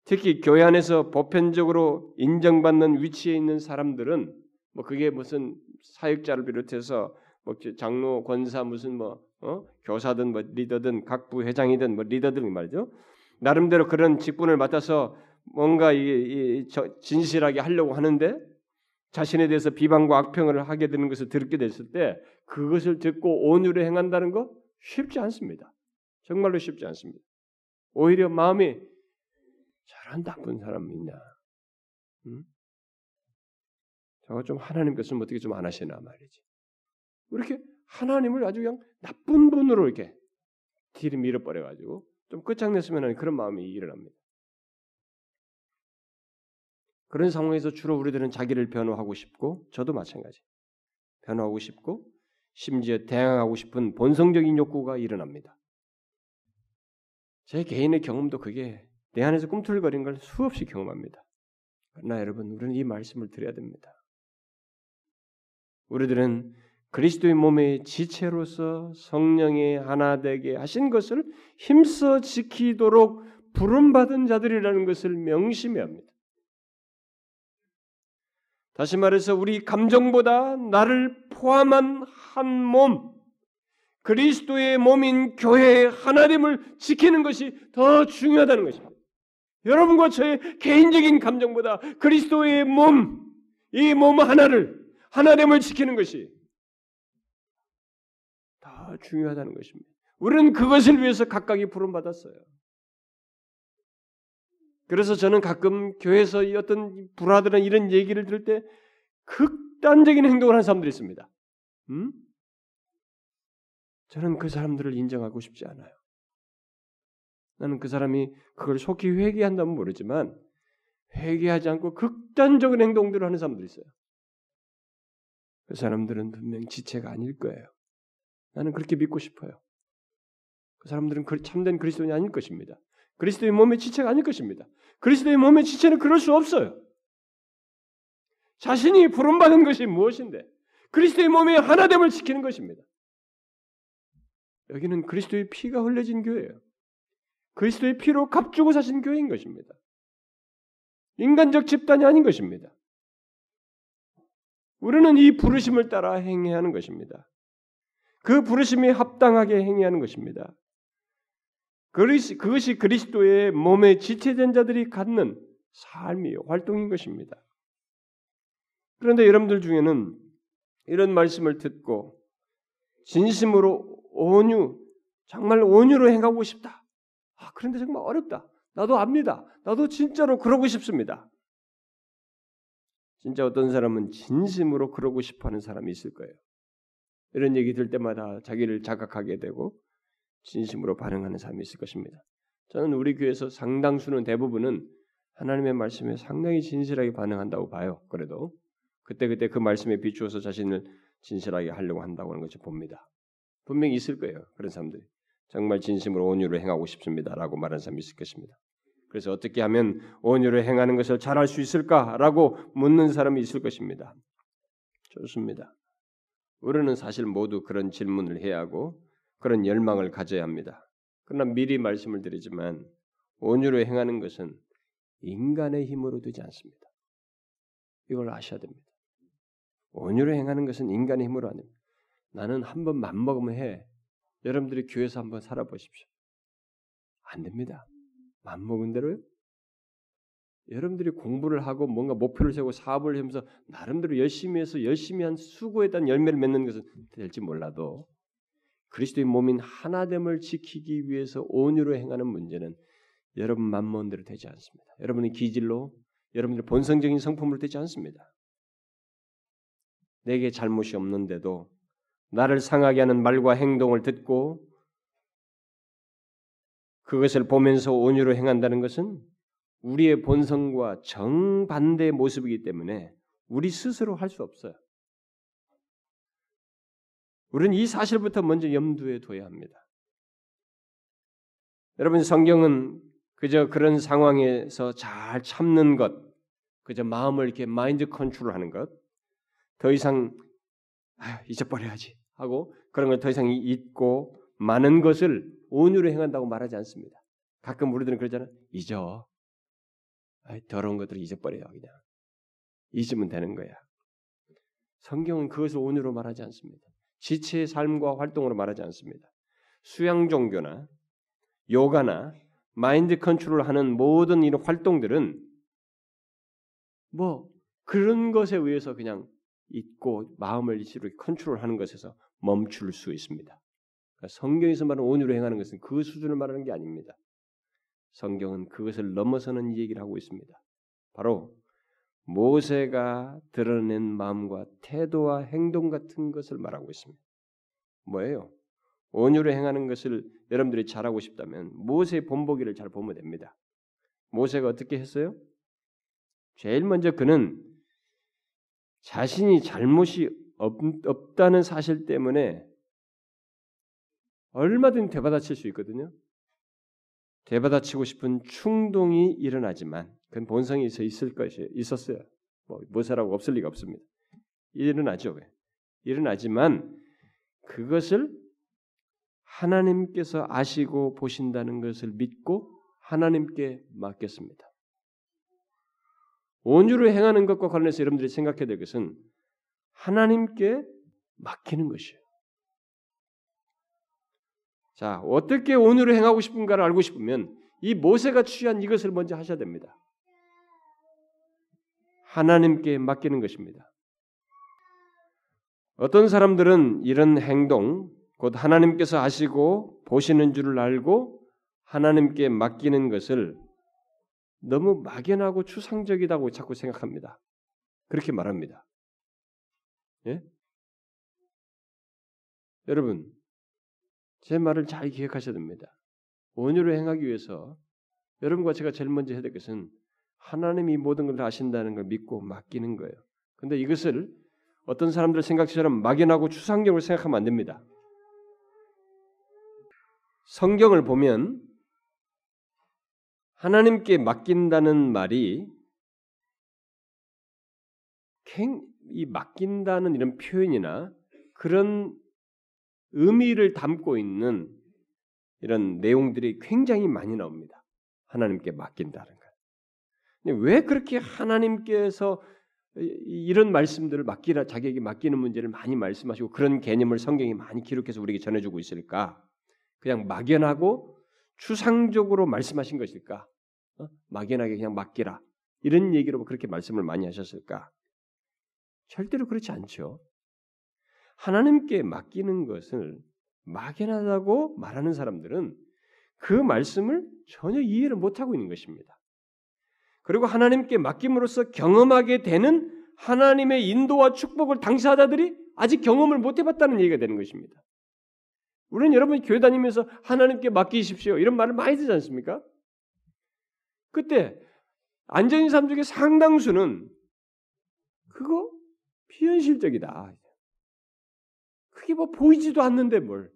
특히 교회 안에서 보편적으로 인정받는 위치에 있는 사람들은 뭐 그게 무슨 사역자를 비롯해서 뭐 장로, 권사 무슨 뭐 어? 교사든 뭐 리더든 각 부 회장이든 뭐 리더든 말이죠. 나름대로 그런 직분을 맡아서 뭔가 이, 이 진실하게 하려고 하는데 자신에 대해서 비방과 악평을 하게 되는 것을 듣게 됐을 때 그것을 듣고 온유를 행한다는 거 쉽지 않습니다. 정말로 쉽지 않습니다. 오히려 마음이 저런 나쁜 사람이 있냐? 응? 저거 좀 하나님 것은 어떻게 좀 안 하시나 말이지. 이렇게 하나님을 아주 그냥 나쁜 분으로 이렇게 뒤를 밀어버려 가지고 좀 끝장냈으면 하는 그런 마음이 일어납니다. 그런 상황에서 주로 우리들은 자기를 변호하고 싶고 저도 마찬가지. 변호하고 싶고 심지어 대항하고 싶은 본성적인 욕구가 일어납니다. 제 개인의 경험도 그게 내 안에서 꿈틀거리는 걸 수없이 경험합니다. 그러나 여러분, 우리는 이 말씀을 드려야 됩니다. 우리들은 그리스도의 몸의 지체로서 성령의 하나 되게 하신 것을 힘써 지키도록 부름받은 자들이라는 것을 명심해야 합니다. 다시 말해서 우리 감정보다 나를 포함한 한 몸, 그리스도의 몸인 교회의 하나됨을 지키는 것이 더 중요하다는 것입니다. 여러분과 저의 개인적인 감정보다 그리스도의 몸, 이 몸 하나를 하나됨을 지키는 것이 더 중요하다는 것입니다. 우리는 그것을 위해서 각각이 부름받았어요. 그래서 저는 가끔 교회에서 어떤 불화들은 이런 얘기를 들을 때 극단적인 행동을 하는 사람들이 있습니다. 음? 저는 그 사람들을 인정하고 싶지 않아요. 나는 그 사람이 그걸 속히 회개한다면 모르지만 회개하지 않고 극단적인 행동들을 하는 사람들이 있어요. 그 사람들은 분명 지체가 아닐 거예요. 나는 그렇게 믿고 싶어요. 그 사람들은 참된 그리스도인이 아닐 것입니다. 그리스도의 몸의 지체가 아닐 것입니다. 그리스도의 몸의 지체는 그럴 수 없어요. 자신이 부름받은 것이 무엇인데? 그리스도의 몸의 하나됨을 지키는 것입니다. 여기는 그리스도의 피가 흘려진 교회예요. 그리스도의 피로 값주고 사신 교회인 것입니다. 인간적 집단이 아닌 것입니다. 우리는 이 부르심을 따라 행해야 하는 것입니다. 그 부르심이 합당하게 행해야 하는 것입니다. 그것이 그리스도의 몸에 지체된 자들이 갖는 삶이요 활동인 것입니다. 그런데 여러분들 중에는 이런 말씀을 듣고 진심으로 온유, 정말 온유로 행하고 싶다. 아, 그런데 정말 어렵다. 나도 압니다. 나도 진짜로 그러고 싶습니다. 진짜 어떤 사람은 진심으로 그러고 싶어 하는 사람이 있을 거예요. 이런 얘기 들 때마다 자기를 자각하게 되고 진심으로 반응하는 사람이 있을 것입니다. 저는 우리 교회에서 상당수는 대부분은 하나님의 말씀에 상당히 진실하게 반응한다고 봐요. 그래도 그때그때 그 말씀에 비추어서 자신을 진실하게 하려고 한다고 하는 것을 봅니다. 분명히 있을 거예요. 그런 사람들이. 정말 진심으로 온유를 행하고 싶습니다라고 말하는 사람이 있을 것입니다. 그래서 어떻게 하면 온유를 행하는 것을 잘할 수 있을까라고 묻는 사람이 있을 것입니다. 좋습니다. 우리는 사실 모두 그런 질문을 해야 하고 그런 열망을 가져야 합니다. 그러나 미리 말씀을 드리지만 온유로 행하는 것은 인간의 힘으로 되지 않습니다. 이걸 아셔야 됩니다. 온유로 행하는 것은 인간의 힘으로 아닙니다. 나는 한 번 맘먹으면 해. 여러분들이 교회에서 한번 살아보십시오. 안 됩니다. 맘먹은 대로요? 여러분들이 공부를 하고 뭔가 목표를 세우고 사업을 하면서 나름대로 열심히 해서 열심히 한 수고에 대한 열매를 맺는 것은 될지 몰라도 그리스도의 몸인 하나됨을 지키기 위해서 온유로 행하는 문제는 여러분 만몬대로 되지 않습니다. 여러분의 기질로 여러분의 본성적인 성품으로 되지 않습니다. 내게 잘못이 없는데도 나를 상하게 하는 말과 행동을 듣고 그것을 보면서 온유로 행한다는 것은 우리의 본성과 정반대의 모습이기 때문에 우리 스스로 할 수 없어요. 우리는 이 사실부터 먼저 염두에 둬야 합니다. 여러분 성경은 그저 그런 상황에서 잘 참는 것, 그저 마음을 이렇게 마인드 컨트롤하는 것, 더 이상 아, 잊어버려야지 하고 그런 걸 더 이상 잊고 많은 것을 온유로 행한다고 말하지 않습니다. 가끔 우리들은 그러잖아. 잊어. 아이, 더러운 것들을 잊어버려요 그냥. 잊으면 되는 거야. 성경은 그것을 온유로 말하지 않습니다. 지체의 삶과 활동으로 말하지 않습니다. 수양 종교나 요가나 마인드 컨트롤 하는 모든 이런 활동들은 뭐 그런 것에 의해서 그냥 잊고 마음을 이렇게 컨트롤하는 것에서 멈출 수 있습니다. 그러니까 성경에서 말하는 온유로 행하는 것은 그 수준을 말하는 게 아닙니다. 성경은 그것을 넘어서는 얘기를 하고 있습니다. 바로 모세가 드러낸 마음과 태도와 행동 같은 것을 말하고 있습니다. 뭐예요? 온유로 행하는 것을 여러분들이 잘하고 싶다면 모세의 본보기를 잘 보면 됩니다. 모세가 어떻게 했어요? 제일 먼저 그는 자신이 잘못이 없, 없다는 사실 때문에 얼마든 되받아칠 수 있거든요. 되받아치고 싶은 충동이 일어나지만 그건 본성이 있어 있을 것이 있었어요. 뭐 모세라고 없을 리가 없습니다. 일어나죠. 왜? 일어나지만 그것을 하나님께서 아시고 보신다는 것을 믿고 하나님께 맡겼습니다. 온유로 행하는 것과 관련해서 여러분들이 생각해야 될 것은 하나님께 맡기는 것이에요. 자, 어떻게 온유로 행하고 싶은가를 알고 싶으면 이 모세가 취한 이것을 먼저 하셔야 됩니다. 하나님께 맡기는 것입니다. 어떤 사람들은 이런 행동, 곧 하나님께서 아시고 보시는 줄을 알고 하나님께 맡기는 것을 너무 막연하고 추상적이다고 자꾸 생각합니다. 그렇게 말합니다. 예? 여러분, 제 말을 잘 기억하셔야 됩니다. 온유로 행하기 위해서 여러분과 제가 제일 먼저 해야 될 것은 하나님이 모든 걸 아신다는 걸 믿고 맡기는 거예요. 근데 이것을 어떤 사람들 생각처럼 막연하고 추상적으로 생각하면 안 됩니다. 성경을 보면 하나님께 맡긴다는 말이 이 맡긴다는 이런 표현이나 그런 의미를 담고 있는 이런 내용들이 굉장히 많이 나옵니다. 하나님께 맡긴다는 것. 근데 왜 그렇게 하나님께서 이런 말씀들을 맡기라 자기에게 맡기는 문제를 많이 말씀하시고 그런 개념을 성경이 많이 기록해서 우리에게 전해주고 있을까? 그냥 막연하고 추상적으로 말씀하신 것일까? 어? 막연하게 그냥 맡기라 이런 얘기로 그렇게 말씀을 많이 하셨을까? 절대로 그렇지 않죠. 하나님께 맡기는 것을 막연하다고 말하는 사람들은 그 말씀을 전혀 이해를 못하고 있는 것입니다. 그리고 하나님께 맡김으로써 경험하게 되는 하나님의 인도와 축복을 당사자들이 아직 경험을 못 해봤다는 얘기가 되는 것입니다. 우리는 여러분이 교회 다니면서 하나님께 맡기십시오. 이런 말을 많이 듣지 않습니까? 그때 사람 중에 상당수는 그거 비현실적이다. 그게 뭐 보이지도 않는데 뭘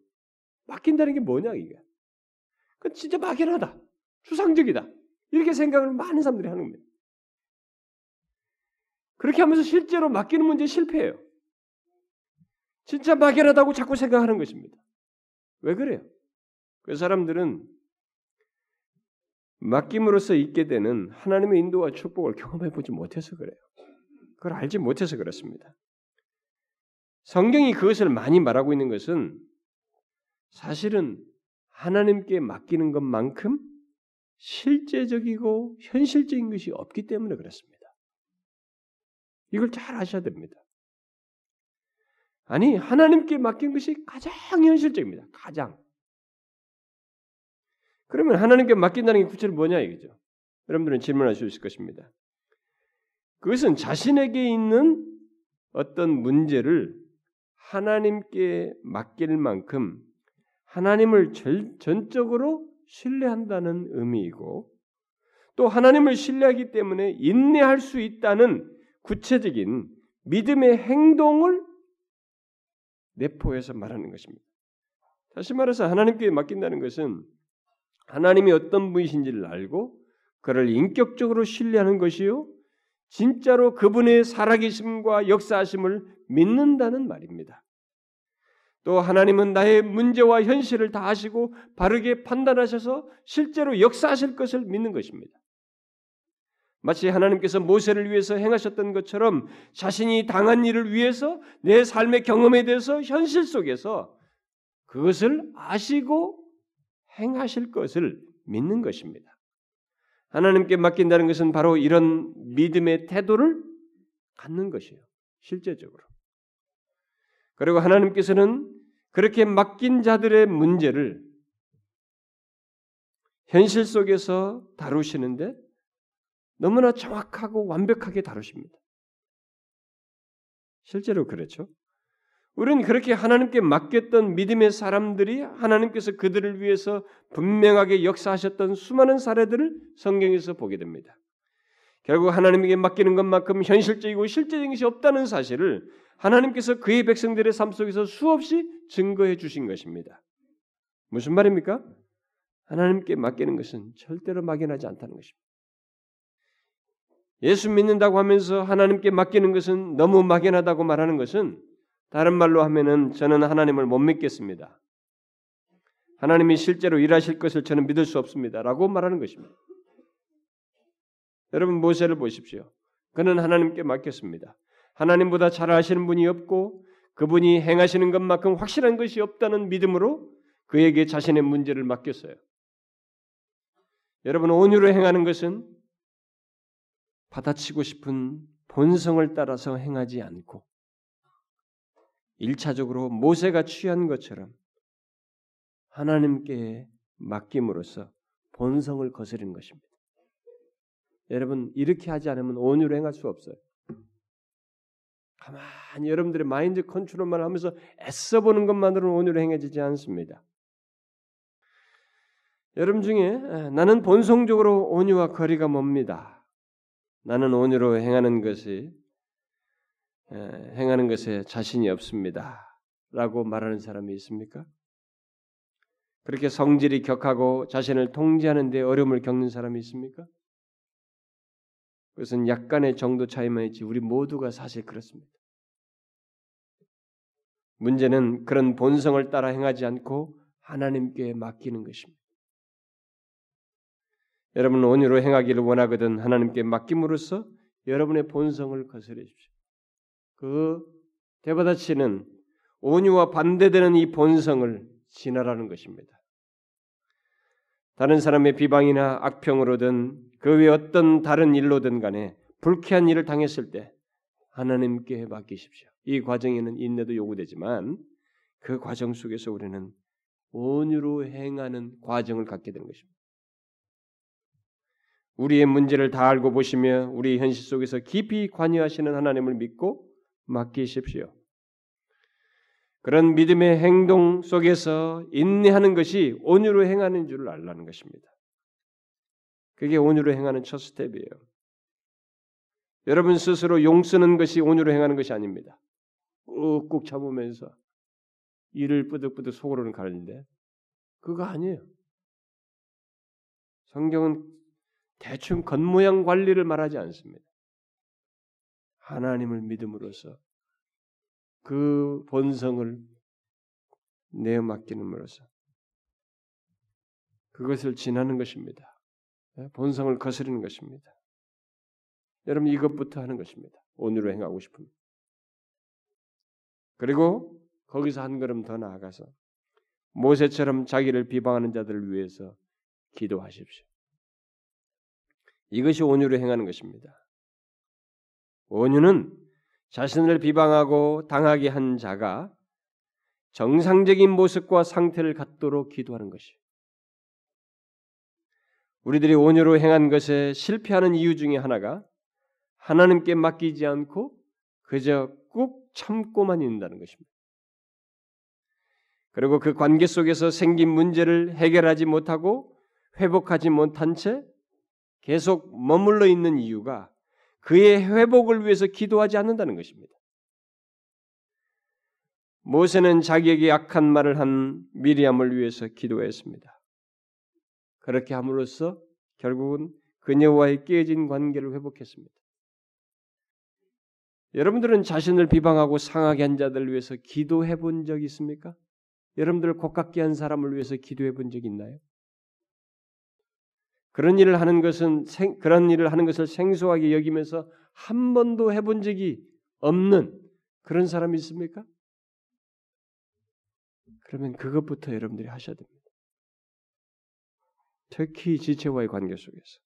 맡긴다는 게 뭐냐 이게? 그 진짜 막연하다, 추상적이다 이렇게 생각을 많은 사람들이 하는 겁니다. 그렇게 하면서 실제로 맡기는 문제에 실패해요. 진짜 막연하다고 자꾸 생각하는 것입니다. 왜 그래요? 그 사람들은 맡김으로써 있게 되는 하나님의 인도와 축복을 경험해 보지 못해서 그래요. 그걸 알지 못해서 그렇습니다. 성경이 그것을 많이 말하고 있는 것은 사실은 하나님께 맡기는 것만큼 실제적이고 현실적인 것이 없기 때문에 그렇습니다. 이걸 잘 아셔야 됩니다. 아니, 하나님께 맡긴 것이 가장 현실적입니다. 가장. 그러면 하나님께 맡긴다는 게 구체로 뭐냐 이거죠. 여러분들은 질문할 수 있을 것입니다. 그것은 자신에게 있는 어떤 문제를 하나님께 맡길 만큼 하나님을 전적으로 신뢰한다는 의미이고 또 하나님을 신뢰하기 때문에 인내할 수 있다는 구체적인 믿음의 행동을 내포해서 말하는 것입니다. 다시 말해서 하나님께 맡긴다는 것은 하나님이 어떤 분이신지를 알고 그를 인격적으로 신뢰하는 것이요. 진짜로 그분의 살아계심과 역사하심을 믿는다는 말입니다. 또 하나님은 나의 문제와 현실을 다 아시고 바르게 판단하셔서 실제로 역사하실 것을 믿는 것입니다. 마치 하나님께서 모세를 위해서 행하셨던 것처럼 자신이 당한 일을 위해서 내 삶의 경험에 대해서 현실 속에서 그것을 아시고 행하실 것을 믿는 것입니다. 하나님께 맡긴다는 것은 바로 이런 믿음의 태도를 갖는 것이에요. 실제적으로. 그리고 하나님께서는 그렇게 맡긴 자들의 문제를 현실 속에서 다루시는데 너무나 정확하고 완벽하게 다루십니다. 실제로 그렇죠. 우리는 그렇게 하나님께 맡겼던 믿음의 사람들이 하나님께서 그들을 위해서 분명하게 역사하셨던 수많은 사례들을 성경에서 보게 됩니다. 결국 하나님에게 맡기는 것만큼 현실적이고 실제적인 것이 없다는 사실을 하나님께서 그의 백성들의 삶 속에서 수없이 증거해 주신 것입니다. 무슨 말입니까? 하나님께 맡기는 것은 절대로 막연하지 않다는 것입니다. 예수 믿는다고 하면서 하나님께 맡기는 것은 너무 막연하다고 말하는 것은 다른 말로 하면은 저는 하나님을 못 믿겠습니다. 하나님이 실제로 일하실 것을 저는 믿을 수 없습니다라고 말하는 것입니다. 여러분 모세를 보십시오. 그는 하나님께 맡겼습니다. 하나님보다 잘 아시는 분이 없고 그분이 행하시는 것만큼 확실한 것이 없다는 믿음으로 그에게 자신의 문제를 맡겼어요. 여러분 온유로 행하는 것은 받아치고 싶은 본성을 따라서 행하지 않고 1차적으로 모세가 취한 것처럼 하나님께 맡김으로써 본성을 거스르는 것입니다. 여러분 이렇게 하지 않으면 온유로 행할 수 없어요. 가만히 여러분들의 마인드 컨트롤만 하면서 애써 보는 것만으로는 온유로 행해지지 않습니다. 여러분 중에 나는 본성적으로 온유와 거리가 멉니다. 나는 온유로 행하는 것이 행하는 것에 자신이 없습니다. 라고 말하는 사람이 있습니까? 그렇게 성질이 격하고 자신을 통제하는 데 어려움을 겪는 사람이 있습니까? 그것은 약간의 정도 차이만 있지 우리 모두가 사실 그렇습니다. 문제는 그런 본성을 따라 행하지 않고 하나님께 맡기는 것입니다. 여러분 온유로 행하기를 원하거든 하나님께 맡김으로써 여러분의 본성을 거스려 주십시오. 그 대받아치는 온유와 반대되는 이 본성을 진화라는 것입니다. 다른 사람의 비방이나 악평으로든 그 외 어떤 다른 일로든 간에 불쾌한 일을 당했을 때 하나님께 맡기십시오. 이 과정에는 인내도 요구되지만 그 과정 속에서 우리는 온유로 행하는 과정을 갖게 되는 것입니다. 우리의 문제를 다 알고 보시며 우리 현실 속에서 깊이 관여하시는 하나님을 믿고 맡기십시오. 그런 믿음의 행동 속에서 인내하는 것이 온유로 행하는 줄을 알라는 것입니다. 그게 온유로 행하는 첫 스텝이에요. 여러분 스스로 용 쓰는 것이 온유로 행하는 것이 아닙니다. 꾹꾹 참으면서 이를 뿌득뿌득 속으로는 가는데 그거 아니에요. 성경은 대충 겉모양 관리를 말하지 않습니다. 하나님을 믿음으로써 그 본성을 내어 맡기는으로써 그것을 지나는 것입니다. 예, 본성을 거스르는 것입니다. 여러분 이것부터 하는 것입니다. 온유로 행하고 싶은. 그리고 거기서 한 걸음 더 나아가서 모세처럼 자기를 비방하는 자들을 위해서 기도하십시오. 이것이 온유로 행하는 것입니다. 온유는 자신을 비방하고 당하게 한 자가 정상적인 모습과 상태를 갖도록 기도하는 것이. 우리들이 온유로 행한 것에 실패하는 이유 중에 하나가 하나님께 맡기지 않고 그저 꾹 참고만 있는다는 것입니다. 그리고 그 관계 속에서 생긴 문제를 해결하지 못하고 회복하지 못한 채 계속 머물러 있는 이유가 그의 회복을 위해서 기도하지 않는다는 것입니다. 모세는 자기에게 약한 말을 한 미리암을 위해서 기도했습니다. 그렇게 함으로써 결국은 그녀와의 깨진 관계를 회복했습니다. 여러분들은 자신을 비방하고 상하게 한 자들을 위해서 기도해 본 적 있습니까? 여러분들 곱깝게 한 사람을 위해서 기도해 본 적 있나요? 그런 일을 하는 것은 생, 그런 일을 하는 것을 생소하게 여기면서 한 번도 해본 적이 없는 그런 사람이 있습니까? 그러면 그것부터 여러분들이 하셔야 됩니다. 특히 지체와의 관계 속에서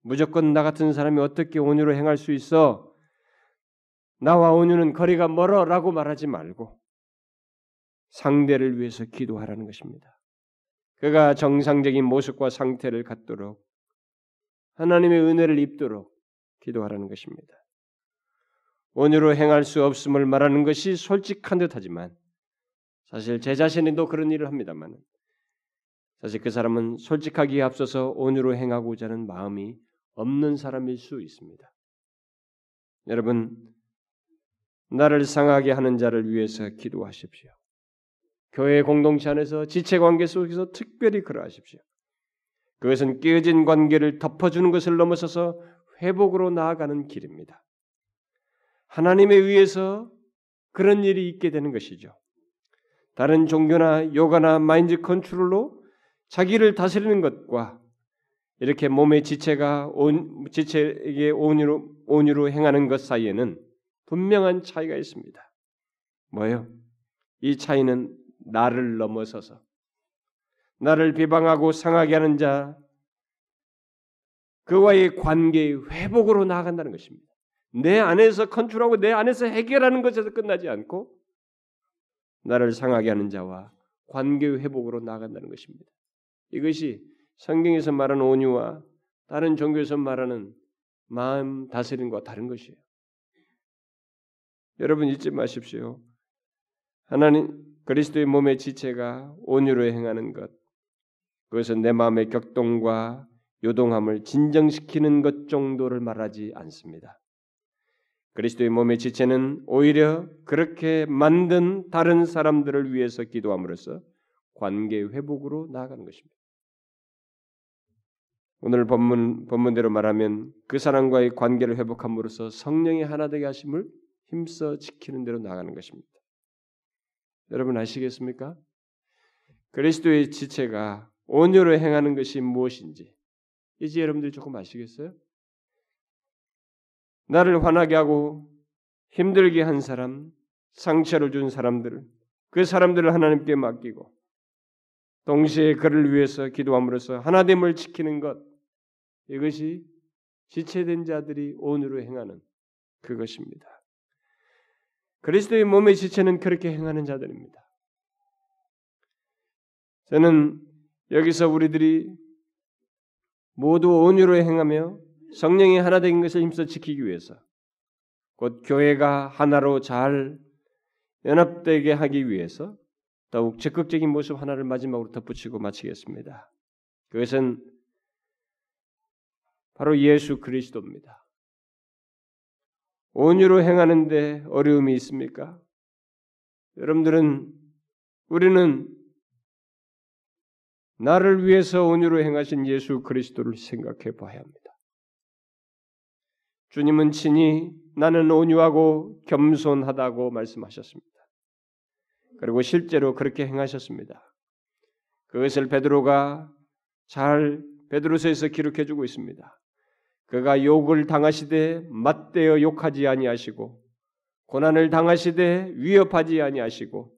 무조건 나 같은 사람이 어떻게 온유로 행할 수 있어? 나와 온유는 거리가 멀어라고 말하지 말고 상대를 위해서 기도하라는 것입니다. 그가 정상적인 모습과 상태를 갖도록 하나님의 은혜를 입도록 기도하라는 것입니다. 온유로 행할 수 없음을 말하는 것이 솔직한 듯하지만 사실 제 자신도 그런 일을 합니다만 사실 그 사람은 솔직하기에 앞서서 온유로 행하고자 하는 마음이 없는 사람일 수 있습니다. 여러분 나를 상하게 하는 자를 위해서 기도하십시오. 교회 공동체 안에서 지체 관계 속에서 특별히 그러하십시오. 그것은 깨어진 관계를 덮어주는 것을 넘어서서 회복으로 나아가는 길입니다. 하나님에 의해서 그런 일이 있게 되는 것이죠. 다른 종교나 요가나 마인드 컨트롤로 자기를 다스리는 것과 이렇게 몸의 지체가 온, 지체에게 온유로, 온유로 행하는 것 사이에는 분명한 차이가 있습니다. 뭐요? 이 차이는 나를 넘어서서 나를 비방하고 상하게 하는 자 그와의 관계의 회복으로 나아간다는 것입니다. 내 안에서 컨트롤하고 내 안에서 해결하는 것에서 끝나지 않고 나를 상하게 하는 자와 관계의 회복으로 나아간다는 것입니다. 이것이 성경에서 말하는 온유와 다른 종교에서 말하는 마음 다스리는 것과 다른 것이에요. 여러분 잊지 마십시오. 하나님 그리스도의 몸의 지체가 온유로 행하는 것, 그것은 내 마음의 격동과 요동함을 진정시키는 것 정도를 말하지 않습니다. 그리스도의 몸의 지체는 오히려 그렇게 만든 다른 사람들을 위해서 기도함으로써 관계 회복으로 나아가는 것입니다. 오늘 본문 본문대로 말하면 그 사람과의 관계를 회복함으로써 성령의 하나 되게 하심을 힘써 지키는 대로 나가는 것입니다. 여러분 아시겠습니까? 그리스도의 지체가 온유로 행하는 것이 무엇인지 이제 여러분들이 조금 아시겠어요? 나를 화나게 하고 힘들게 한 사람, 상처를 준 사람들을 그 사람들을 하나님께 맡기고 동시에 그를 위해서 기도함으로써 하나됨을 지키는 것 이것이 지체된 자들이 온유로 행하는 그것입니다. 그리스도의 몸의 지체는 그렇게 행하는 자들입니다. 저는 여기서 우리들이 모두 온유로 행하며 성령이 하나 된 것을 힘써 지키기 위해서 곧 교회가 하나로 잘 연합되게 하기 위해서 더욱 적극적인 모습 하나를 마지막으로 덧붙이고 마치겠습니다. 그것은 바로 예수 그리스도입니다. 온유로 행하는데 어려움이 있습니까? 여러분들은 우리는 나를 위해서 온유로 행하신 예수 그리스도를 생각해 봐야 합니다. 주님은 친히 나는 온유하고 겸손하다고 말씀하셨습니다. 그리고 실제로 그렇게 행하셨습니다. 그것을 베드로가 잘 베드로서에서 기록해 주고 있습니다. 그가 욕을 당하시되 맞대어 욕하지 아니하시고 고난을 당하시되 위협하지 아니하시고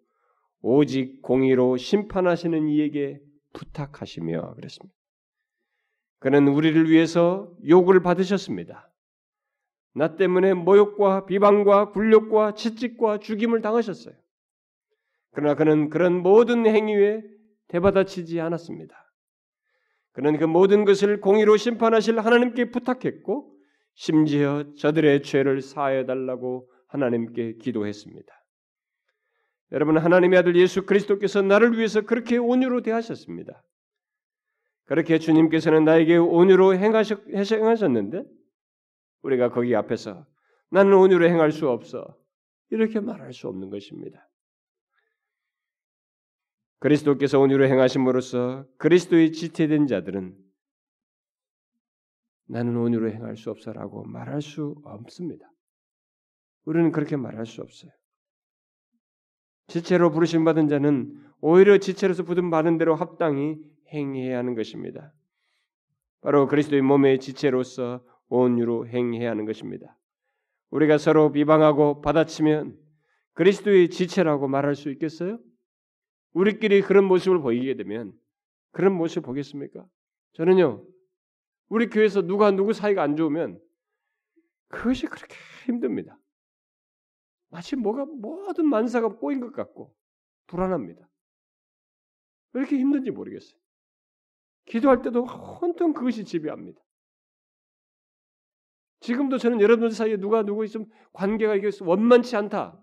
오직 공의로 심판하시는 이에게 부탁하시며 그랬습니다. 그는 우리를 위해서 욕을 받으셨습니다. 나 때문에 모욕과 비방과 굴욕과 채찍과 죽임을 당하셨어요. 그러나 그는 그런 모든 행위에 대받아치지 않았습니다. 그는 그 모든 것을 공의로 심판하실 하나님께 부탁했고 심지어 저들의 죄를 사하여 달라고 하나님께 기도했습니다. 여러분 하나님의 아들 예수 그리스도께서 나를 위해서 그렇게 온유로 대하셨습니다. 그렇게 주님께서는 나에게 온유로 행하셨, 행하셨는데 우리가 거기 앞에서 나는 온유로 행할 수 없어 이렇게 말할 수 없는 것입니다. 그리스도께서 온유로 행하심으로써 그리스도의 지체된 자들은 나는 온유로 행할 수 없어라고 말할 수 없습니다. 우리는 그렇게 말할 수 없어요. 지체로 부르심 받은 자는 오히려 지체로서 부름 받은 대로 합당히 행해야 하는 것입니다. 바로 그리스도의 몸의 지체로서 온유로 행해야 하는 것입니다. 우리가 서로 비방하고 받아치면 그리스도의 지체라고 말할 수 있겠어요? 우리끼리 그런 모습을 보이게 되면 그런 모습 보겠습니까? 저는요, 우리 교회에서 누가 누구 사이가 안 좋으면 그것이 그렇게 힘듭니다. 마치 뭐가 모든 만사가 꼬인 것 같고 불안합니다. 왜 이렇게 힘든지 모르겠어요. 기도할 때도 혼돈 그것이 지배합니다. 지금도 저는 여러분들 사이에 누가 누구 있으면 관계가 이게 원만치 않다.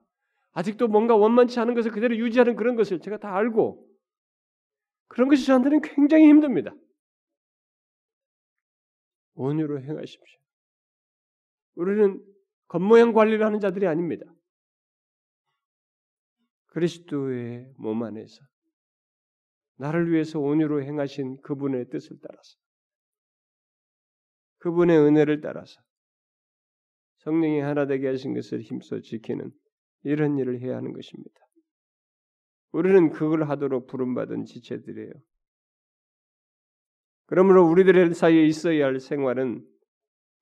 아직도 뭔가 원만치 않은 것을 그대로 유지하는 그런 것을 제가 다 알고 그런 것이 저한테는 굉장히 힘듭니다. 온유로 행하십시오. 우리는 겉모양 관리를 하는 자들이 아닙니다. 그리스도의 몸 안에서 나를 위해서 온유로 행하신 그분의 뜻을 따라서 그분의 은혜를 따라서 성령이 하나 되게 하신 것을 힘써 지키는 이런 일을 해야 하는 것입니다. 우리는 그걸 하도록 부름받은 지체들이에요. 그러므로 우리들 사이에 있어야 할 생활은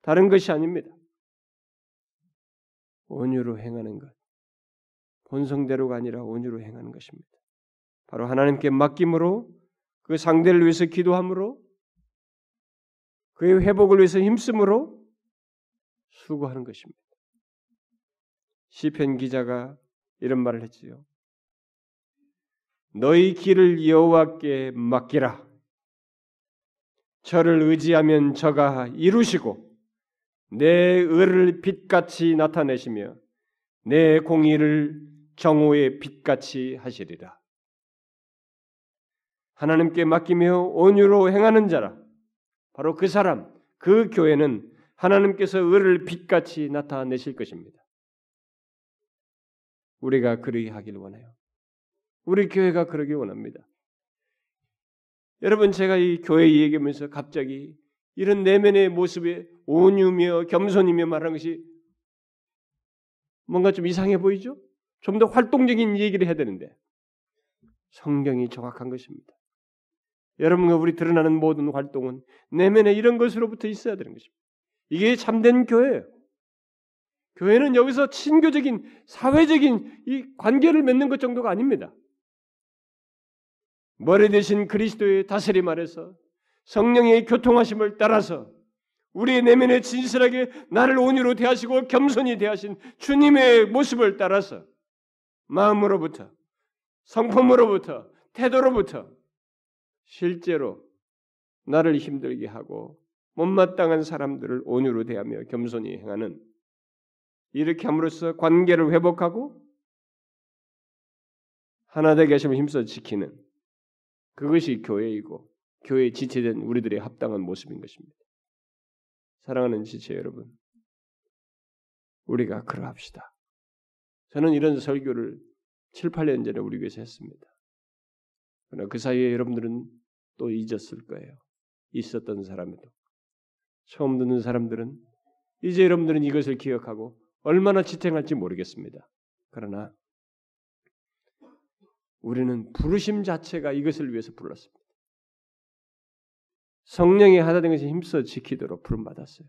다른 것이 아닙니다. 온유로 행하는 것. 본성대로가 아니라 온유로 행하는 것입니다. 바로 하나님께 맡김으로 그 상대를 위해서 기도함으로 그의 회복을 위해서 힘쓰므로 수고하는 것입니다. 시편 기자가 이런 말을 했지요. 너희 길을 여호와께 맡기라. 저를 의지하면 저가 이루시고 내 의를 빛같이 나타내시며 내 공의를 정오의 빛같이 하시리라. 하나님께 맡기며 온유로 행하는 자라. 바로 그 사람, 그 교회는 하나님께서 의를 빛같이 나타내실 것입니다. 우리가 그러게 하길 원해요. 우리 교회가 그러길 원합니다. 여러분 제가 이 교회 얘기하면서 갑자기 이런 내면의 모습에 온유며 겸손이며 말하는 것이 뭔가 좀 이상해 보이죠? 좀 더 활동적인 얘기를 해야 되는데 성경이 정확한 것입니다. 여러분과 우리 드러나는 모든 활동은 내면에 이런 것으로부터 있어야 되는 것입니다. 이게 참된 교회예요. 교회는 여기서 친교적인 사회적인 이 관계를 맺는 것 정도가 아닙니다. 머리 대신 그리스도의 다스림 아래서 성령의 교통하심을 따라서 우리의 내면에 진실하게 나를 온유로 대하시고 겸손히 대하신 주님의 모습을 따라서 마음으로부터 성품으로부터 태도로부터 실제로 나를 힘들게 하고 못마땅한 사람들을 온유로 대하며 겸손히 행하는 이렇게 함으로써 관계를 회복하고 하나 되게 하시면 힘써 지키는 그것이 교회이고 교회에 지체된 우리들의 합당한 모습인 것입니다. 사랑하는 지체 여러분, 우리가 그러합시다. 저는 이런 설교를 7, 8년 전에 우리 교회에서 했습니다. 그러나 그 사이에 여러분들은 또 잊었을 거예요. 있었던 사람에도. 처음 듣는 사람들은 이제 여러분들은 이것을 기억하고 얼마나 지탱할지 모르겠습니다. 그러나 우리는 부르심 자체가 이것을 위해서 불렀습니다. 성령이 하다된 것이 힘써 지키도록 부름 받았어요.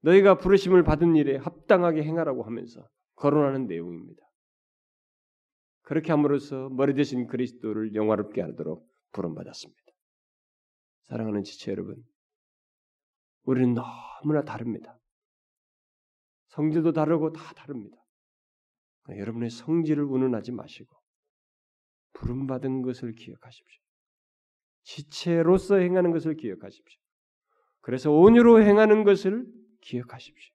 너희가 부르심을 받은 일에 합당하게 행하라고 하면서 거론하는 내용입니다. 그렇게 함으로써 머리 대신 그리스도를 영화롭게 하도록 부름 받았습니다. 사랑하는 지체 여러분, 우리는 너무나 다릅니다. 성질도 다르고 다 다릅니다. 여러분의 성질을 운운하지 마시고 부름 받은 것을 기억하십시오. 지체로서 행하는 것을 기억하십시오. 그래서 온유로 행하는 것을 기억하십시오.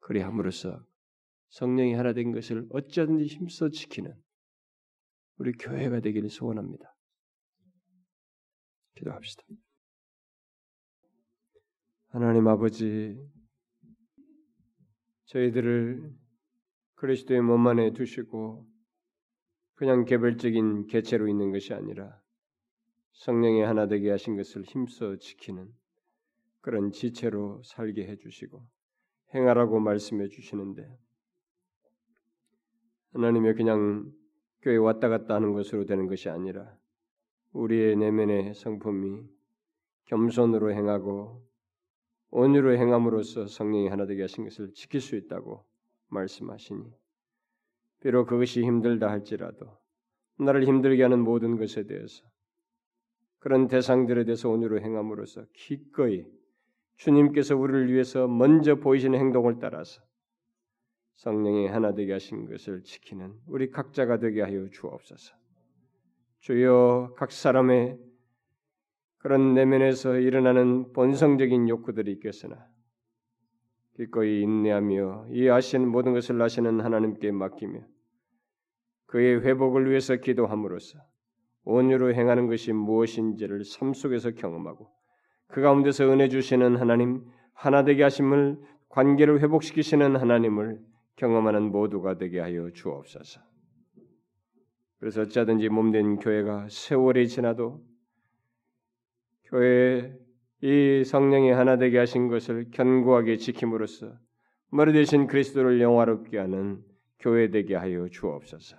그리함으로써 성령이 하나 된 것을 어쩌든지 힘써 지키는 우리 교회가 되기를 소원합니다. 기도합시다. 하나님 아버지, 저희들을 그리스도의 몸 안에 두시고 그냥 개별적인 개체로 있는 것이 아니라 성령의 하나 되게 하신 것을 힘써 지키는 그런 지체로 살게 해주시고 행하라고 말씀해 주시는데 하나님의 그냥 교회 왔다 갔다 하는 것으로 되는 것이 아니라 우리의 내면의 성품이 겸손으로 행하고 온유로 행함으로써 성령이 하나 되게 하신 것을 지킬 수 있다고 말씀하시니 비록 그것이 힘들다 할지라도 나를 힘들게 하는 모든 것에 대해서 그런 대상들에 대해서 온유로 행함으로써 기꺼이 주님께서 우리를 위해서 먼저 보이시는 행동을 따라서 성령이 하나 되게 하신 것을 지키는 우리 각자가 되게 하여 주옵소서. 주여 각 사람의 그런 내면에서 일어나는 본성적인 욕구들이 있겠으나 기꺼이 인내하며 이 아시는 모든 것을 아시는 하나님께 맡기며 그의 회복을 위해서 기도함으로써 온유로 행하는 것이 무엇인지를 삶 속에서 경험하고 그 가운데서 은혜 주시는 하나님 하나 되게 하심을 관계를 회복시키시는 하나님을 경험하는 모두가 되게 하여 주옵소서. 그래서 어쩌든지 몸된 교회가 세월이 지나도 교회 이 성령이 하나 되게 하신 것을 견고하게 지킴으로써 머리 대신 그리스도를 영화롭게 하는 교회 되게 하여 주옵소서.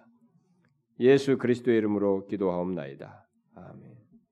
예수 그리스도의 이름으로 기도하옵나이다. 아멘.